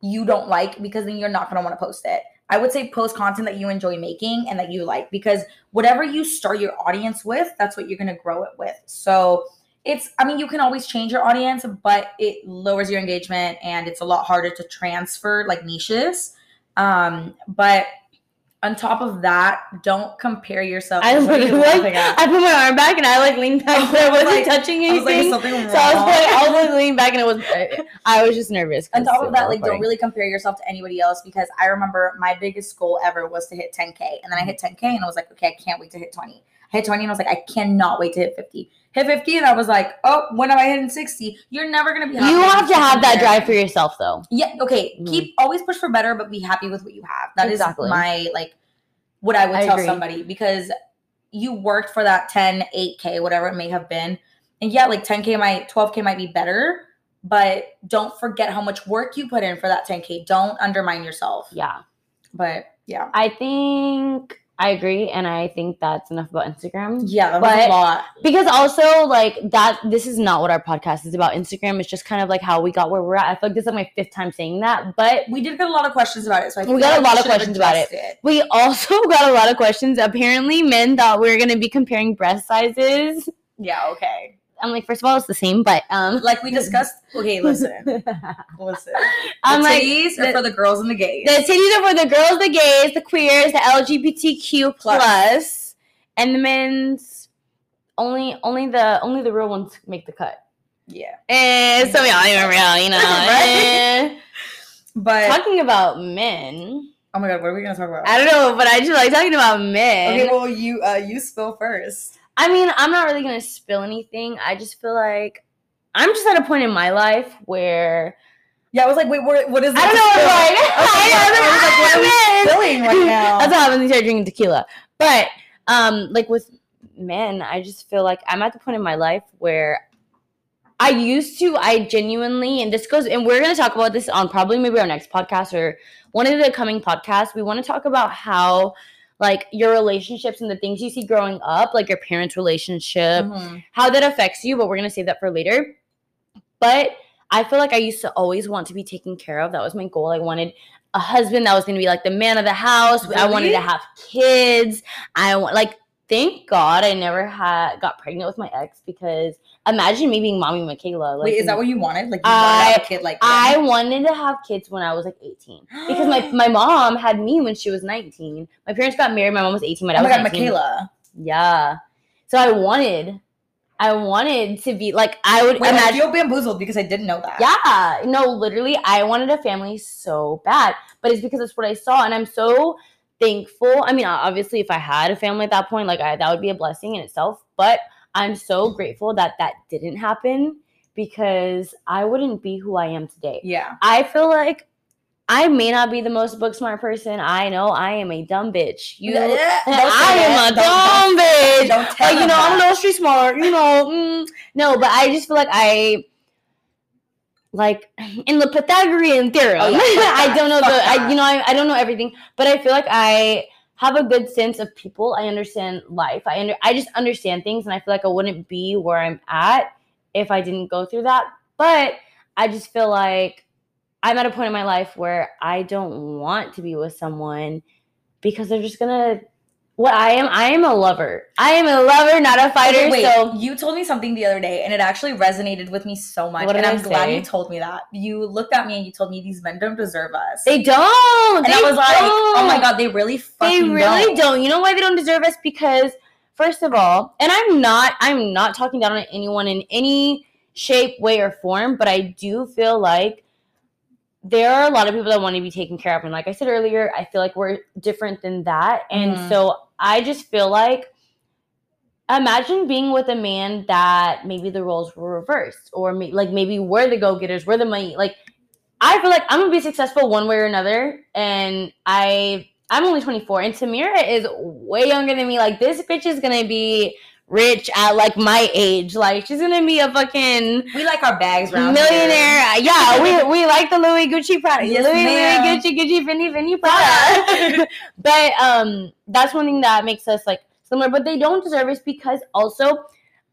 [SPEAKER 2] you don't like because then you're not gonna want to post it. I would say post content that you enjoy making and that you like because whatever you start your audience with, that's what you're gonna grow it with. So it's I mean, you can always change your audience, but it lowers your engagement and it's a lot harder to transfer like niches. Um, but on top of that, don't compare yourself.
[SPEAKER 1] I
[SPEAKER 2] you
[SPEAKER 1] like? I put my arm back and I like leaned back,
[SPEAKER 2] Oh,
[SPEAKER 1] I
[SPEAKER 2] I was
[SPEAKER 1] wasn't
[SPEAKER 2] like-
[SPEAKER 1] touching
[SPEAKER 2] I was like,
[SPEAKER 1] anything. so I was like, I was like leaning back and it was. I was just nervous.
[SPEAKER 2] On top of that, like don't really compare yourself to anybody else because I remember my biggest goal ever was to hit 10k, and then I mm-hmm. hit 10k and I was like, okay, I can't wait to hit 20. I hit 20 and I was like, I cannot wait to hit 50. Hit 50 and I was like, oh, when am I hitting 60? You're never gonna be. happy
[SPEAKER 1] You have to have that drive for yourself, though.
[SPEAKER 2] Yeah. Okay.
[SPEAKER 1] Mhm.
[SPEAKER 2] Keep always push for better, but be happy with what you have. That is
[SPEAKER 1] Exactly.
[SPEAKER 2] my like what I would
[SPEAKER 1] I
[SPEAKER 2] tell
[SPEAKER 1] agree.
[SPEAKER 2] somebody because you worked for that 10, 8K, whatever it may have been. And yeah, like 10K might 12K might be better, but don't forget how much work you put in for that 10K. Don't undermine yourself.
[SPEAKER 1] Yeah,
[SPEAKER 2] But yeah.
[SPEAKER 1] I think I agree, and I think that's enough about Instagram.
[SPEAKER 2] Yeah,
[SPEAKER 1] But-
[SPEAKER 2] a lot.
[SPEAKER 1] Because also, like that, this is not what our podcast is about. Instagram is just kind of like how we got where we're at. I feel like this is my fifth time saying that, but
[SPEAKER 2] We did get a lot of questions about it, so I
[SPEAKER 1] We got a lot of questions about it.
[SPEAKER 2] addressed
[SPEAKER 1] we also got a lot of questions. Apparently, men thought we were going to be comparing breast sizes.
[SPEAKER 2] Yeah, okay.
[SPEAKER 1] I'm like, first of all, it's the same, but um,
[SPEAKER 2] Like we discussed. Okay, listen, listen.
[SPEAKER 1] I'm
[SPEAKER 2] the
[SPEAKER 1] like,
[SPEAKER 2] titties are
[SPEAKER 1] the-
[SPEAKER 2] for the girls and the gays.
[SPEAKER 1] The titties are for the girls, the gays, the queers, the LGBTQ
[SPEAKER 2] Plus.
[SPEAKER 1] plus, and the men's. Only, only the only the real ones make the cut.
[SPEAKER 2] yeah,
[SPEAKER 1] Eh, so y'all even real, you know.
[SPEAKER 2] Right?
[SPEAKER 1] eh.
[SPEAKER 2] but
[SPEAKER 1] Talking about men,
[SPEAKER 2] oh my god, what are we gonna talk about?
[SPEAKER 1] I don't know, but I just like talking about men.
[SPEAKER 2] Okay, well you uh you spill first.
[SPEAKER 1] I mean, I'm not really gonna spill anything. I just feel like I'm just at a point in my life where
[SPEAKER 2] Yeah, I was like, wait, what, what is
[SPEAKER 1] I don't know.
[SPEAKER 2] spill?
[SPEAKER 1] Like,
[SPEAKER 2] Okay,
[SPEAKER 1] I,
[SPEAKER 2] I was like, what are we spilling right now?
[SPEAKER 1] That's what happens when you start drinking tequila. But um, like with men, I just feel like I'm at the point in my life where I used to, I genuinely, and this goes, and we're going to talk about this on probably maybe our next podcast or one of the coming podcasts. We want to talk about how, like, your relationships and the things you see growing up, like your parents' relationship,
[SPEAKER 2] Mhm.
[SPEAKER 1] how that affects you, but we're to save that for later. But I feel like I used to always want to be taken care of. That was my goal. I wanted a husband that was going to be like the man of the house. I wanted to have kids. I want, like, thank God I never had got pregnant with my ex because imagine me being mommy Michaela. Like,
[SPEAKER 2] Wait, is that what you wanted? Like you
[SPEAKER 1] I-
[SPEAKER 2] wanted to have a kid like
[SPEAKER 1] I wanted to have kids when I was like 18 because my, my mom had me when she was 19. My parents got married. My mom was 18. My
[SPEAKER 2] Oh my
[SPEAKER 1] was
[SPEAKER 2] god,
[SPEAKER 1] 19.
[SPEAKER 2] Michaela.
[SPEAKER 1] Yeah. So I wanted, I wanted to be like I would
[SPEAKER 2] Wait, I
[SPEAKER 1] imagine.
[SPEAKER 2] feel bamboozled because I didn't know that.
[SPEAKER 1] Yeah, no, literally, I wanted a family so bad, but it's because that's what I saw, and I'm so thankful. I mean, obviously, if I had a family at that point, like I, that would be a blessing in itself. But I'm so grateful that that didn't happen because I wouldn't be who I am today.
[SPEAKER 2] Yeah.
[SPEAKER 1] I feel like I may not be the most book smart person. I know I am a dumb bitch. You,
[SPEAKER 2] Yeah, yeah. Don't
[SPEAKER 1] I am a
[SPEAKER 2] Don't-
[SPEAKER 1] dumb bitch.
[SPEAKER 2] Don't tell
[SPEAKER 1] Like, you know, I'm a little street smart. You know, mm, no, but I just feel like I like in the Pythagorean theorem.
[SPEAKER 2] Oh, yeah,
[SPEAKER 1] I don't know the, I, you know, I, I don't know everything, but I feel like I have a good sense of people. I understand life. I under, I just understand things, and I feel like I wouldn't be where I'm at if I didn't go through that. But I just feel like I'm at a point in my life where I don't want to be with someone because they're just gonna. What I am, I am a lover. I am a lover, not a fighter.
[SPEAKER 2] Okay, wait,
[SPEAKER 1] so
[SPEAKER 2] you told me something the other day, and it actually resonated with me so much.
[SPEAKER 1] What did
[SPEAKER 2] and I'm glad you told me that. You looked at me and you told me these men don't deserve us.
[SPEAKER 1] they don't.
[SPEAKER 2] and
[SPEAKER 1] they
[SPEAKER 2] I was like, oh my god, they really
[SPEAKER 1] They
[SPEAKER 2] fucking
[SPEAKER 1] really
[SPEAKER 2] don't.
[SPEAKER 1] don't. You know why they don't deserve us? Because first of all, and I'm not I'm not talking down on anyone in any shape, way, or form, but I do feel like there are a lot of people that want to be taken care of. And like I said earlier, I feel like we're different than that. And
[SPEAKER 2] Mhm.
[SPEAKER 1] so I just feel like imagine being with a man that maybe the roles were reversed or may, like maybe we're the go-getters, we're the money. Like I feel like I'm gonna be successful one way or another, and I I'm only 24, and Samira is way younger than me. Like this bitch is gonna be rich at like my age. Like she's gonna be a fucking
[SPEAKER 2] We like our bags
[SPEAKER 1] millionaire. Yeah, we we like the Louis Gucci Prada.
[SPEAKER 2] Yes,
[SPEAKER 1] Louis
[SPEAKER 2] ma'am.
[SPEAKER 1] Louis Gucci Gucci Fendi Fendi Prada. but um, that's one thing that makes us like similar. But they don't deserve us because also,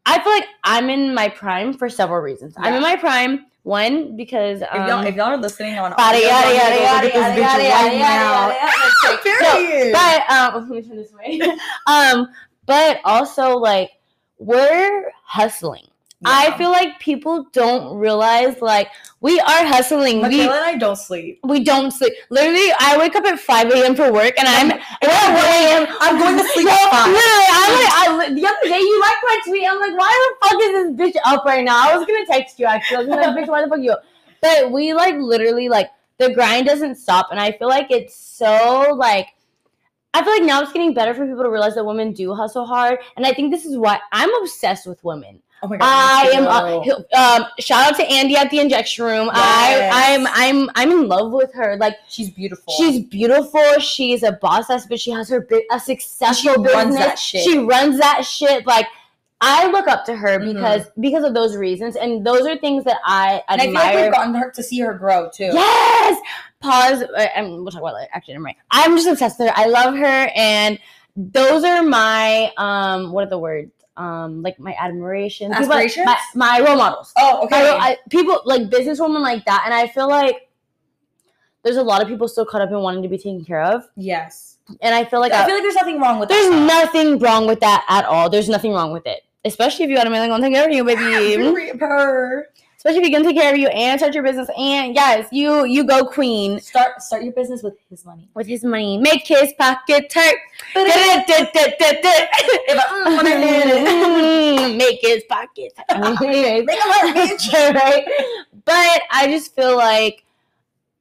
[SPEAKER 1] I feel like I'm in my prime for several reasons. I'm in my prime. One because um,
[SPEAKER 2] If y'all, if y'all are listening on
[SPEAKER 1] Yada,
[SPEAKER 2] audio,
[SPEAKER 1] yada,
[SPEAKER 2] y'all
[SPEAKER 1] yada,
[SPEAKER 2] need to go
[SPEAKER 1] yada,
[SPEAKER 2] look at this
[SPEAKER 1] yada,
[SPEAKER 2] bitch
[SPEAKER 1] yada,
[SPEAKER 2] right
[SPEAKER 1] yada,
[SPEAKER 2] now.
[SPEAKER 1] yada,
[SPEAKER 2] Period.
[SPEAKER 1] but um, let me turn this way. um, but also like we're hustling. I feel like people don't realize like we are hustling.
[SPEAKER 2] Michaela
[SPEAKER 1] we
[SPEAKER 2] and I don't sleep.
[SPEAKER 1] we don't sleep. Literally, I wake up at five a.m. for work, and I'm
[SPEAKER 2] And I'm going- I'm going to sleep
[SPEAKER 1] No. Literally, I'm like, I, the other day you liked my tweet. I'm like, why the fuck is this bitch up right now? I was gonna text you actually. I was like, bitch, why the fuck you up? But we like literally like the grind doesn't stop, and I feel like it's so like. I feel like now it's getting better for people to realize that women do hustle hard, and I think this is why I'm obsessed with women.
[SPEAKER 2] Oh my god.
[SPEAKER 1] I am. Uh, um, shout out to Andy at the injection room.
[SPEAKER 2] Yes.
[SPEAKER 1] I, I'm, I'm, I'm in love with her. Like
[SPEAKER 2] She's beautiful.
[SPEAKER 1] she's beautiful. She's a boss ass, but she has her bi- a successful
[SPEAKER 2] She
[SPEAKER 1] business.
[SPEAKER 2] runs that shit.
[SPEAKER 1] She runs that shit. Like I look up to her
[SPEAKER 2] Mhm.
[SPEAKER 1] because because of those reasons, and those are things that I
[SPEAKER 2] and I feel
[SPEAKER 1] admire.
[SPEAKER 2] like we've gotten her to see her grow too.
[SPEAKER 1] Yes. Pause. uh, And we'll talk about it. Actually, never mind. I'm just obsessed with her. I love her, and those are my um. What are the words? Um, like my admiration.
[SPEAKER 2] Aspirations?
[SPEAKER 1] my, my role models.
[SPEAKER 2] Oh, okay.
[SPEAKER 1] I, people like businesswomen like that, and I feel like there's a lot of people still caught up in wanting to be taken care of,
[SPEAKER 2] yes.
[SPEAKER 1] and I feel like
[SPEAKER 2] I
[SPEAKER 1] I-
[SPEAKER 2] feel like there's nothing wrong with that.
[SPEAKER 1] there's
[SPEAKER 2] that.
[SPEAKER 1] nothing wrong with that at all. There's nothing wrong with it, especially if you got a man gonna take care of you, baby.
[SPEAKER 2] Period. Her.
[SPEAKER 1] especially if you're gonna take care of you and start your business, and yes, you you go queen
[SPEAKER 2] Start start your business with his money.
[SPEAKER 1] with his money, make his pocket hurt.
[SPEAKER 2] Mm, when I did it.
[SPEAKER 1] make his pocket. Anyways.
[SPEAKER 2] Make hurt, bitch.
[SPEAKER 1] right? But I just feel like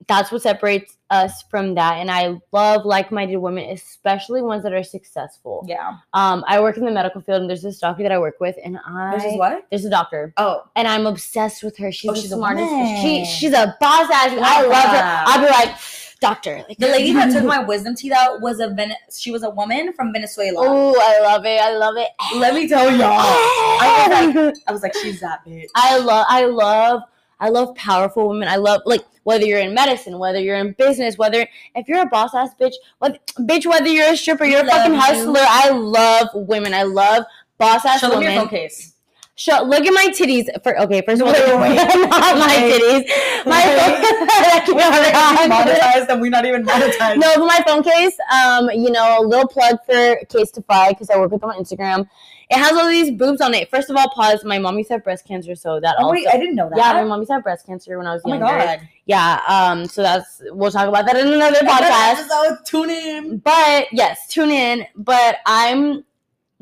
[SPEAKER 1] that's what separates us from that. And I love like-minded women, especially ones that are successful.
[SPEAKER 2] Yeah.
[SPEAKER 1] Um, I work in the medical field, and there's this doctor that I work with, and I
[SPEAKER 2] This is what?
[SPEAKER 1] there's a doctor,
[SPEAKER 2] Oh.
[SPEAKER 1] and I'm obsessed with her. She's
[SPEAKER 2] Oh,
[SPEAKER 1] the
[SPEAKER 2] she's a
[SPEAKER 1] smartest.
[SPEAKER 2] woman.
[SPEAKER 1] She she's a boss ass. I
[SPEAKER 2] Love
[SPEAKER 1] love her. I'll be like. doctor. Like
[SPEAKER 2] The lady that took my wisdom teeth out was a Ven- she was a woman from Venezuela.
[SPEAKER 1] Oh, I love it. I love it.
[SPEAKER 2] Let me tell y'all. I was like, I was like, she's that bitch.
[SPEAKER 1] I love I love I love powerful women. I love like whether you're in medicine, whether you're in business, whether if you're a boss ass bitch, whether, bitch, whether you're a stripper, you're a
[SPEAKER 2] Love
[SPEAKER 1] fucking
[SPEAKER 2] you.
[SPEAKER 1] hustler. I love women. I love boss ass women.
[SPEAKER 2] Show them your phone case.
[SPEAKER 1] Show, look at my titties. For okay, first of all,
[SPEAKER 2] Wait, wait, wait.
[SPEAKER 1] not my titties. My phone,
[SPEAKER 2] monetized and we not even monetized.
[SPEAKER 1] no, but my phone case. Um, you know, a little plug for Casetify because I work with them on Instagram. It has all these boobs on it. First of all, pause. My mom used to have breast cancer, so that
[SPEAKER 2] Oh
[SPEAKER 1] also.
[SPEAKER 2] wait, I didn't know that.
[SPEAKER 1] yeah, my mom used to have breast cancer when I was
[SPEAKER 2] oh my
[SPEAKER 1] younger.
[SPEAKER 2] god.
[SPEAKER 1] Yeah, um, so that's we'll talk about that in another podcast.
[SPEAKER 2] So tune in.
[SPEAKER 1] But yes, tune in. But I'm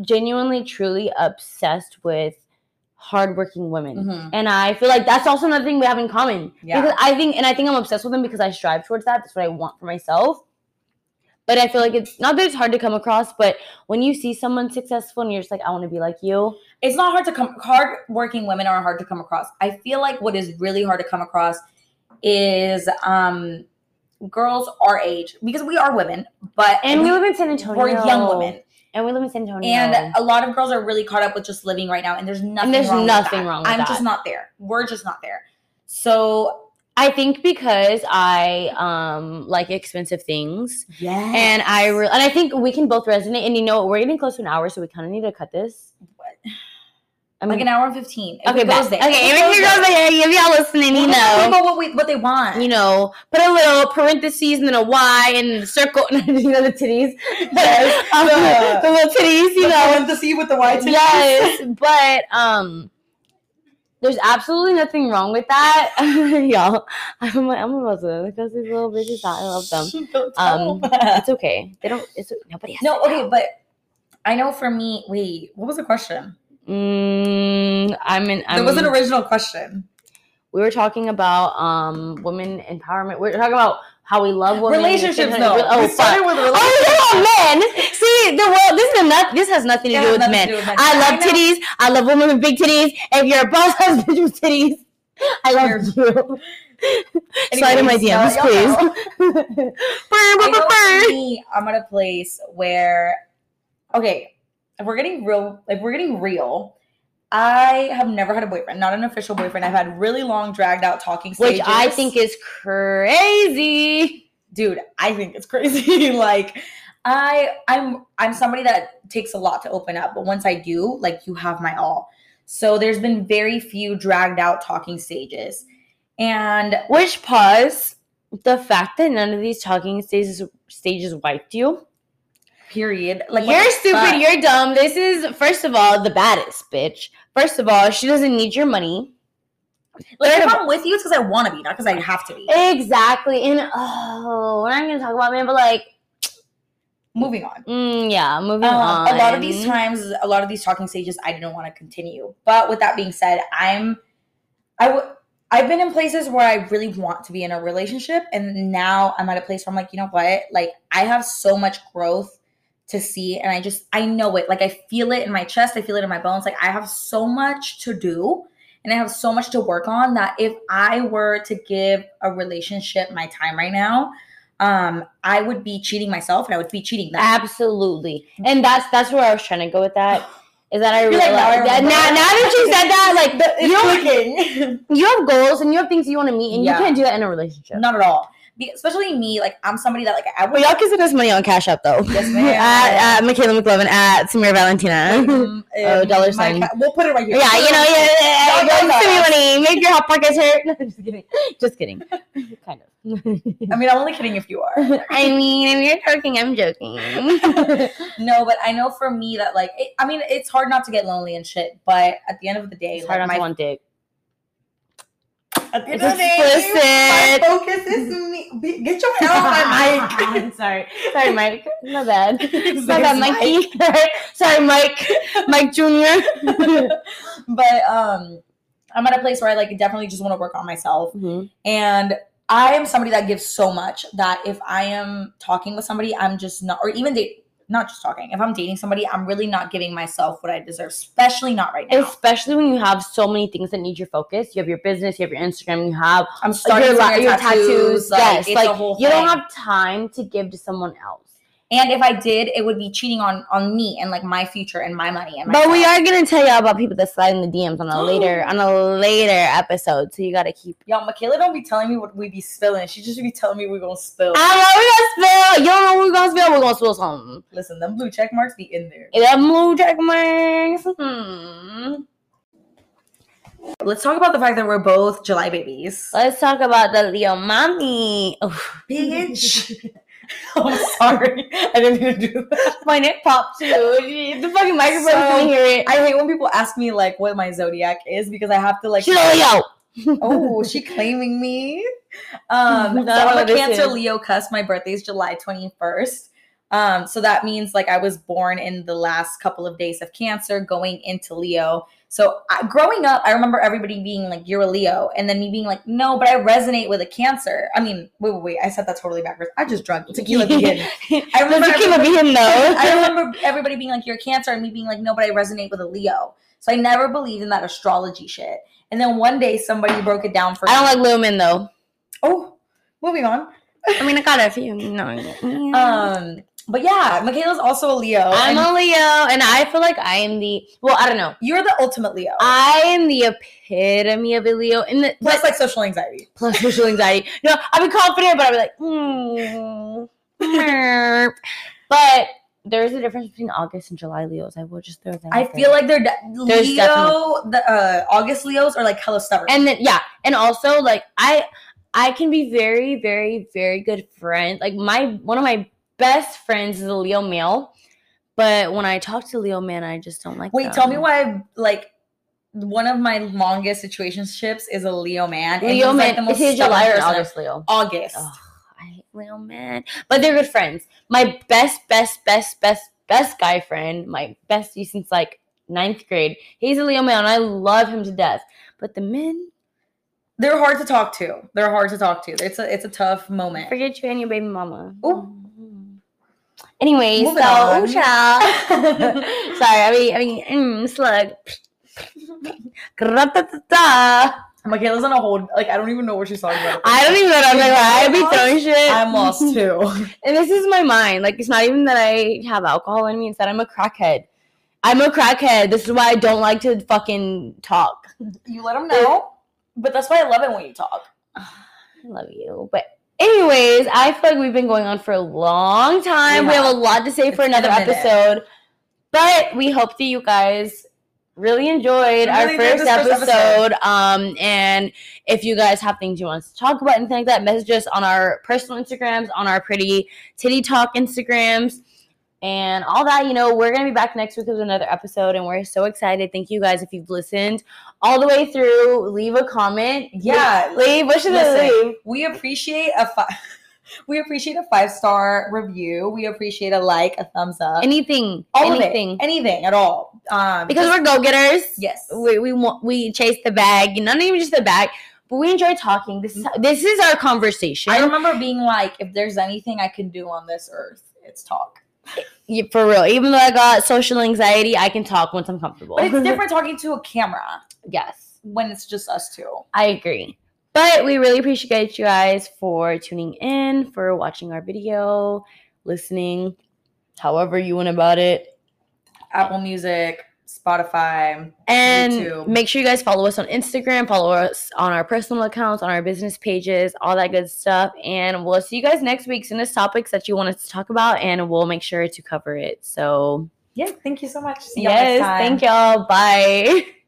[SPEAKER 1] genuinely, truly obsessed with hardworking women.
[SPEAKER 2] Mhm.
[SPEAKER 1] And I feel like that's also another thing we have in common.
[SPEAKER 2] Yeah.
[SPEAKER 1] Because I think and I think I'm obsessed with them because I strive towards that. That's what I want for myself. But I feel like it's not that it's hard to come across, but when you see someone successful and you're just like, I want to be like you.
[SPEAKER 2] It's not hard to come. Hard working women are hard to come across. I feel like what is really hard to come across is um girls our age because we are women, but
[SPEAKER 1] And we live in San Antonio.
[SPEAKER 2] we're young women,
[SPEAKER 1] And we live in San Antonio.
[SPEAKER 2] and a lot of girls are really caught up with just living right now, and there's nothing.
[SPEAKER 1] there's
[SPEAKER 2] wrong
[SPEAKER 1] nothing
[SPEAKER 2] with that.
[SPEAKER 1] wrong with
[SPEAKER 2] I'm
[SPEAKER 1] that.
[SPEAKER 2] just not there. We're just not there. So
[SPEAKER 1] I think because I um like expensive things
[SPEAKER 2] yeah,
[SPEAKER 1] and I re- and I think we can both resonate and you know what, we're getting close to an hour so we kind of need to cut this.
[SPEAKER 2] What?
[SPEAKER 1] I mean,
[SPEAKER 2] like an hour and fifteen. If
[SPEAKER 1] okay,
[SPEAKER 2] goes there.
[SPEAKER 1] okay,
[SPEAKER 2] If it
[SPEAKER 1] it
[SPEAKER 2] goes
[SPEAKER 1] goes there, if y'all listening, you know,
[SPEAKER 2] about what we what they want.
[SPEAKER 1] you know, put a little parentheses and then a Y and circle, you know, the titties,
[SPEAKER 2] Yes, the-
[SPEAKER 1] the little titties, you know,
[SPEAKER 2] to see with the white
[SPEAKER 1] yes, but um, there's absolutely nothing wrong with that, y'all. I'm like, I'm about to because these little bitches, I love them. Um, It's okay. They don't. It's nobody. Has
[SPEAKER 2] no, okay, but I know for me. Wait, what was the question?
[SPEAKER 1] Mm, I'm in. I'm,
[SPEAKER 2] there was an original question.
[SPEAKER 1] we were talking about um women empowerment. We were talking about how we love women.
[SPEAKER 2] Relationships,
[SPEAKER 1] Oh,
[SPEAKER 2] no.
[SPEAKER 1] oh,
[SPEAKER 2] started with
[SPEAKER 1] Oh,
[SPEAKER 2] relationships.
[SPEAKER 1] talking men. See, the world. This is not. This has nothing to do
[SPEAKER 2] has
[SPEAKER 1] with
[SPEAKER 2] nothing to
[SPEAKER 1] men.
[SPEAKER 2] do with men.
[SPEAKER 1] I love
[SPEAKER 2] know-
[SPEAKER 1] titties. I love women with big titties. If you're a boss bitch with titties, I love you. Slide in my DMs, please.
[SPEAKER 2] I me, I'm at a place where, okay, if we're getting real, like we're getting real, I have never had a boyfriend, not an official boyfriend. I've had really long, dragged out talking stages,
[SPEAKER 1] Which I think is crazy.
[SPEAKER 2] dude, I think it's crazy. like, I, I'm, I'm somebody that takes a lot to open up, but once I do, like, you have my all. So there's been very few dragged out talking stages, and
[SPEAKER 1] Which pause the fact that none of these talking stages stages wiped you.
[SPEAKER 2] period. Like,
[SPEAKER 1] you're stupid.
[SPEAKER 2] fuck?
[SPEAKER 1] You're dumb. This is first of all the baddest bitch. First of all, she doesn't need your money.
[SPEAKER 2] Like
[SPEAKER 1] Third
[SPEAKER 2] if I'm with you, it's because I want to be, not because I have to be.
[SPEAKER 1] Exactly. And oh, we're not gonna talk about men, but like,
[SPEAKER 2] Moving on.
[SPEAKER 1] mm, yeah, moving
[SPEAKER 2] Um,
[SPEAKER 1] on.
[SPEAKER 2] a lot of these times, a lot of these talking stages, I didn't want to continue. But with that being said, I'm, I would, I've been in places where I really want to be in a relationship, and now I'm at a place where I'm like, you know what? Like I have so much growth to see, and I just, I know it. Like I feel it in my chest, I feel it in my bones. Like I have so much to do. And I have so much to work on that if I were to give a relationship my time right now, um, I would be cheating myself and I would be cheating them.
[SPEAKER 1] Absolutely, and that's that's where I was trying to go with that. Is that I
[SPEAKER 2] You're
[SPEAKER 1] realized
[SPEAKER 2] like, now
[SPEAKER 1] that now, now that you said that, like you
[SPEAKER 2] It's
[SPEAKER 1] know, you have goals and you have things you want to meet, and
[SPEAKER 2] Yeah.
[SPEAKER 1] you can't do that in a relationship.
[SPEAKER 2] Not at all. Be- especially me, like I'm somebody that like I would
[SPEAKER 1] y'all can send us money on Cash App though.
[SPEAKER 2] Yes, ma'am.
[SPEAKER 1] at, at Michaela McLovin at Samira Valentina.
[SPEAKER 2] Um,
[SPEAKER 1] Oh, dollar sign.
[SPEAKER 2] ca- we'll put it right here.
[SPEAKER 1] yeah, you know, yeah, yeah, yeah, send me money. Make your hot pockets hurt. No, just kidding. Just kidding. kind of.
[SPEAKER 2] I mean, I'm only kidding if you are.
[SPEAKER 1] I mean, if you're joking, I'm joking.
[SPEAKER 2] no, but I know for me that like, it, I mean, it's hard not to get lonely and shit. But at the end of the day,
[SPEAKER 1] it's
[SPEAKER 2] like,
[SPEAKER 1] hard not
[SPEAKER 2] my,
[SPEAKER 1] to want dick.
[SPEAKER 2] At the end
[SPEAKER 1] It's
[SPEAKER 2] of the day, my focus is me. Get your hair off my mic.
[SPEAKER 1] Sorry. Sorry, Mike. My bad. My bad, Mikey. Sorry, Mike. Mike Jr.
[SPEAKER 2] but um, I'm at a place where I like definitely just want to work on myself.
[SPEAKER 1] Mhm.
[SPEAKER 2] And I am somebody that gives so much that if I am talking with somebody, I'm just not, or even date, not just talking. If I'm dating somebody, I'm really not giving myself what I deserve, especially not right now.
[SPEAKER 1] Especially when you have so many things that need your focus. You have your business, you have your Instagram, you have
[SPEAKER 2] I'm starting
[SPEAKER 1] your, your
[SPEAKER 2] tattoos.
[SPEAKER 1] tattoos.
[SPEAKER 2] Like,
[SPEAKER 1] yes,
[SPEAKER 2] it's
[SPEAKER 1] like you don't have time to give to someone else.
[SPEAKER 2] And if I did, it would be cheating on on me and like my future and my money and
[SPEAKER 1] But we are gonna tell y'all about people that slide in the DMs on a later on a later episode. So you gotta keep.
[SPEAKER 2] y'all. Michaela don't be telling me what we be spilling. She just be telling me we're gonna spill.
[SPEAKER 1] I know we gonna spill. You don't know we're gonna spill. We're gonna spill something.
[SPEAKER 2] Listen, them blue check marks be in there.
[SPEAKER 1] That blue check marks. Hmm.
[SPEAKER 2] Let's talk about the fact that we're both July babies.
[SPEAKER 1] Let's talk about the Leo mommy. Oof.
[SPEAKER 2] Bitch. I'm sorry. I didn't even do that.
[SPEAKER 1] My neck popped too. The fucking microphone
[SPEAKER 2] So,
[SPEAKER 1] hear it.
[SPEAKER 2] I hate when people ask me like what my zodiac is because I have to like
[SPEAKER 1] She's a Leo.
[SPEAKER 2] Oh, she claiming me. Um, so I'm a Cancer
[SPEAKER 1] is.
[SPEAKER 2] Leo cusp. My birthday is July 21st. Um, so that means like I was born in the last couple of days of Cancer, going into Leo. So I, growing up, I remember everybody being like, "You're a Leo," and then me being like, "No, but I resonate with a Cancer." I mean, wait, wait, wait. I said that totally backwards. I just drunk tequila begin. I remember
[SPEAKER 1] tequila being though.
[SPEAKER 2] I remember everybody being like, "You're a Cancer," and me being like, "No, but I resonate with a Leo." So I never believed in that astrology shit. And then one day somebody broke it down for me.
[SPEAKER 1] I don't like Leo men though.
[SPEAKER 2] Oh, moving on.
[SPEAKER 1] I mean, I got a few. No.
[SPEAKER 2] Um, but yeah, Michaela's also a Leo.
[SPEAKER 1] I'm a Leo, and I feel like I am the. Well, I don't know.
[SPEAKER 2] you're the ultimate Leo.
[SPEAKER 1] I am the epitome of a Leo, in the
[SPEAKER 2] Plus,
[SPEAKER 1] but
[SPEAKER 2] like social anxiety.
[SPEAKER 1] plus social anxiety. No, I'd be confident, but I'd be like, mm, but there's a difference between August and July Leos. I will just throw that.
[SPEAKER 2] I feel
[SPEAKER 1] there.
[SPEAKER 2] like they're de- Leo. The uh, August Leos are like hella stubborn.
[SPEAKER 1] and then yeah, and also like I, I can be very, very, very good friend. Like my one of my best friends is a Leo male, but when I talk to Leo man, I just don't like.
[SPEAKER 2] wait, tell me
[SPEAKER 1] them.
[SPEAKER 2] why. Like one of my longest situationships is a Leo man. and
[SPEAKER 1] Leo
[SPEAKER 2] like,
[SPEAKER 1] man
[SPEAKER 2] the
[SPEAKER 1] is he July or August Leo?
[SPEAKER 2] August.
[SPEAKER 1] Ugh, I hate Leo man, but they're good friends. My best, best, best, best, best guy friend, my bestie since like ninth grade. He's a Leo man, and I love him to death. But the men,
[SPEAKER 2] They're hard to talk to. They're hard to talk to. It's a it's a tough moment.
[SPEAKER 1] forget you and your baby mama.
[SPEAKER 2] Ooh. Mm.
[SPEAKER 1] Anyway,
[SPEAKER 2] Moving
[SPEAKER 1] so
[SPEAKER 2] on.
[SPEAKER 1] child. Sorry, I mean, I mean, mm, slug.
[SPEAKER 2] Michaela's on a hold. Like I don't even know what she's talking about.
[SPEAKER 1] I don't even know what I'm like. I be throwing shit.
[SPEAKER 2] I'm lost too.
[SPEAKER 1] And this is my mind. Like, it's not even that I have alcohol in me, it's that I'm a crackhead. I'm a crackhead. This is why I don't like to fucking talk.
[SPEAKER 2] you let them know. But that's why I love it when you talk.
[SPEAKER 1] I love you. But, anyways, I feel like we've been going on for a long time.
[SPEAKER 2] We
[SPEAKER 1] We have a lot to say
[SPEAKER 2] It's
[SPEAKER 1] for another episode. But we hope that you guys really enjoyed
[SPEAKER 2] We
[SPEAKER 1] our first
[SPEAKER 2] first
[SPEAKER 1] episode. Um, and if you guys have things you want us to talk about, anything like that, message us on our personal Instagrams, on our pretty titty talk Instagrams, and all that. You know, we're gonna be back next week with another episode, and we're so excited. Thank you guys if you've listened all the way through. Leave a comment.
[SPEAKER 2] Yeah.
[SPEAKER 1] leave. What should
[SPEAKER 2] Listen,
[SPEAKER 1] they leave?
[SPEAKER 2] We appreciate a fi- we appreciate a five star review. We appreciate a like, a thumbs up,
[SPEAKER 1] Anything.
[SPEAKER 2] all
[SPEAKER 1] anything.
[SPEAKER 2] it, anything at all. Um,
[SPEAKER 1] because we're go getters.
[SPEAKER 2] yes,
[SPEAKER 1] we we want we chase the bag. Not even just the bag, but we enjoy talking. This is this is our conversation.
[SPEAKER 2] I remember being like, if there's anything I can do on this earth, it's talk.
[SPEAKER 1] For real. Even though I got social anxiety, I can talk once I'm comfortable.
[SPEAKER 2] But it's different talking to a camera
[SPEAKER 1] yes,
[SPEAKER 2] when it's just us two.
[SPEAKER 1] I agree. But we really appreciate you guys for tuning in, for watching our video, listening, however you went about it.
[SPEAKER 2] Apple Music, Spotify.
[SPEAKER 1] And
[SPEAKER 2] YouTube.
[SPEAKER 1] make sure you guys follow us on Instagram, follow us on our personal accounts, on our business pages, all that good stuff. And we'll see you guys next week. Send us topics that you want us to talk about, and we'll make sure to cover it. So,
[SPEAKER 2] Yeah, thank you so much. See y'all
[SPEAKER 1] yes,
[SPEAKER 2] next time.
[SPEAKER 1] thank y'all. Bye.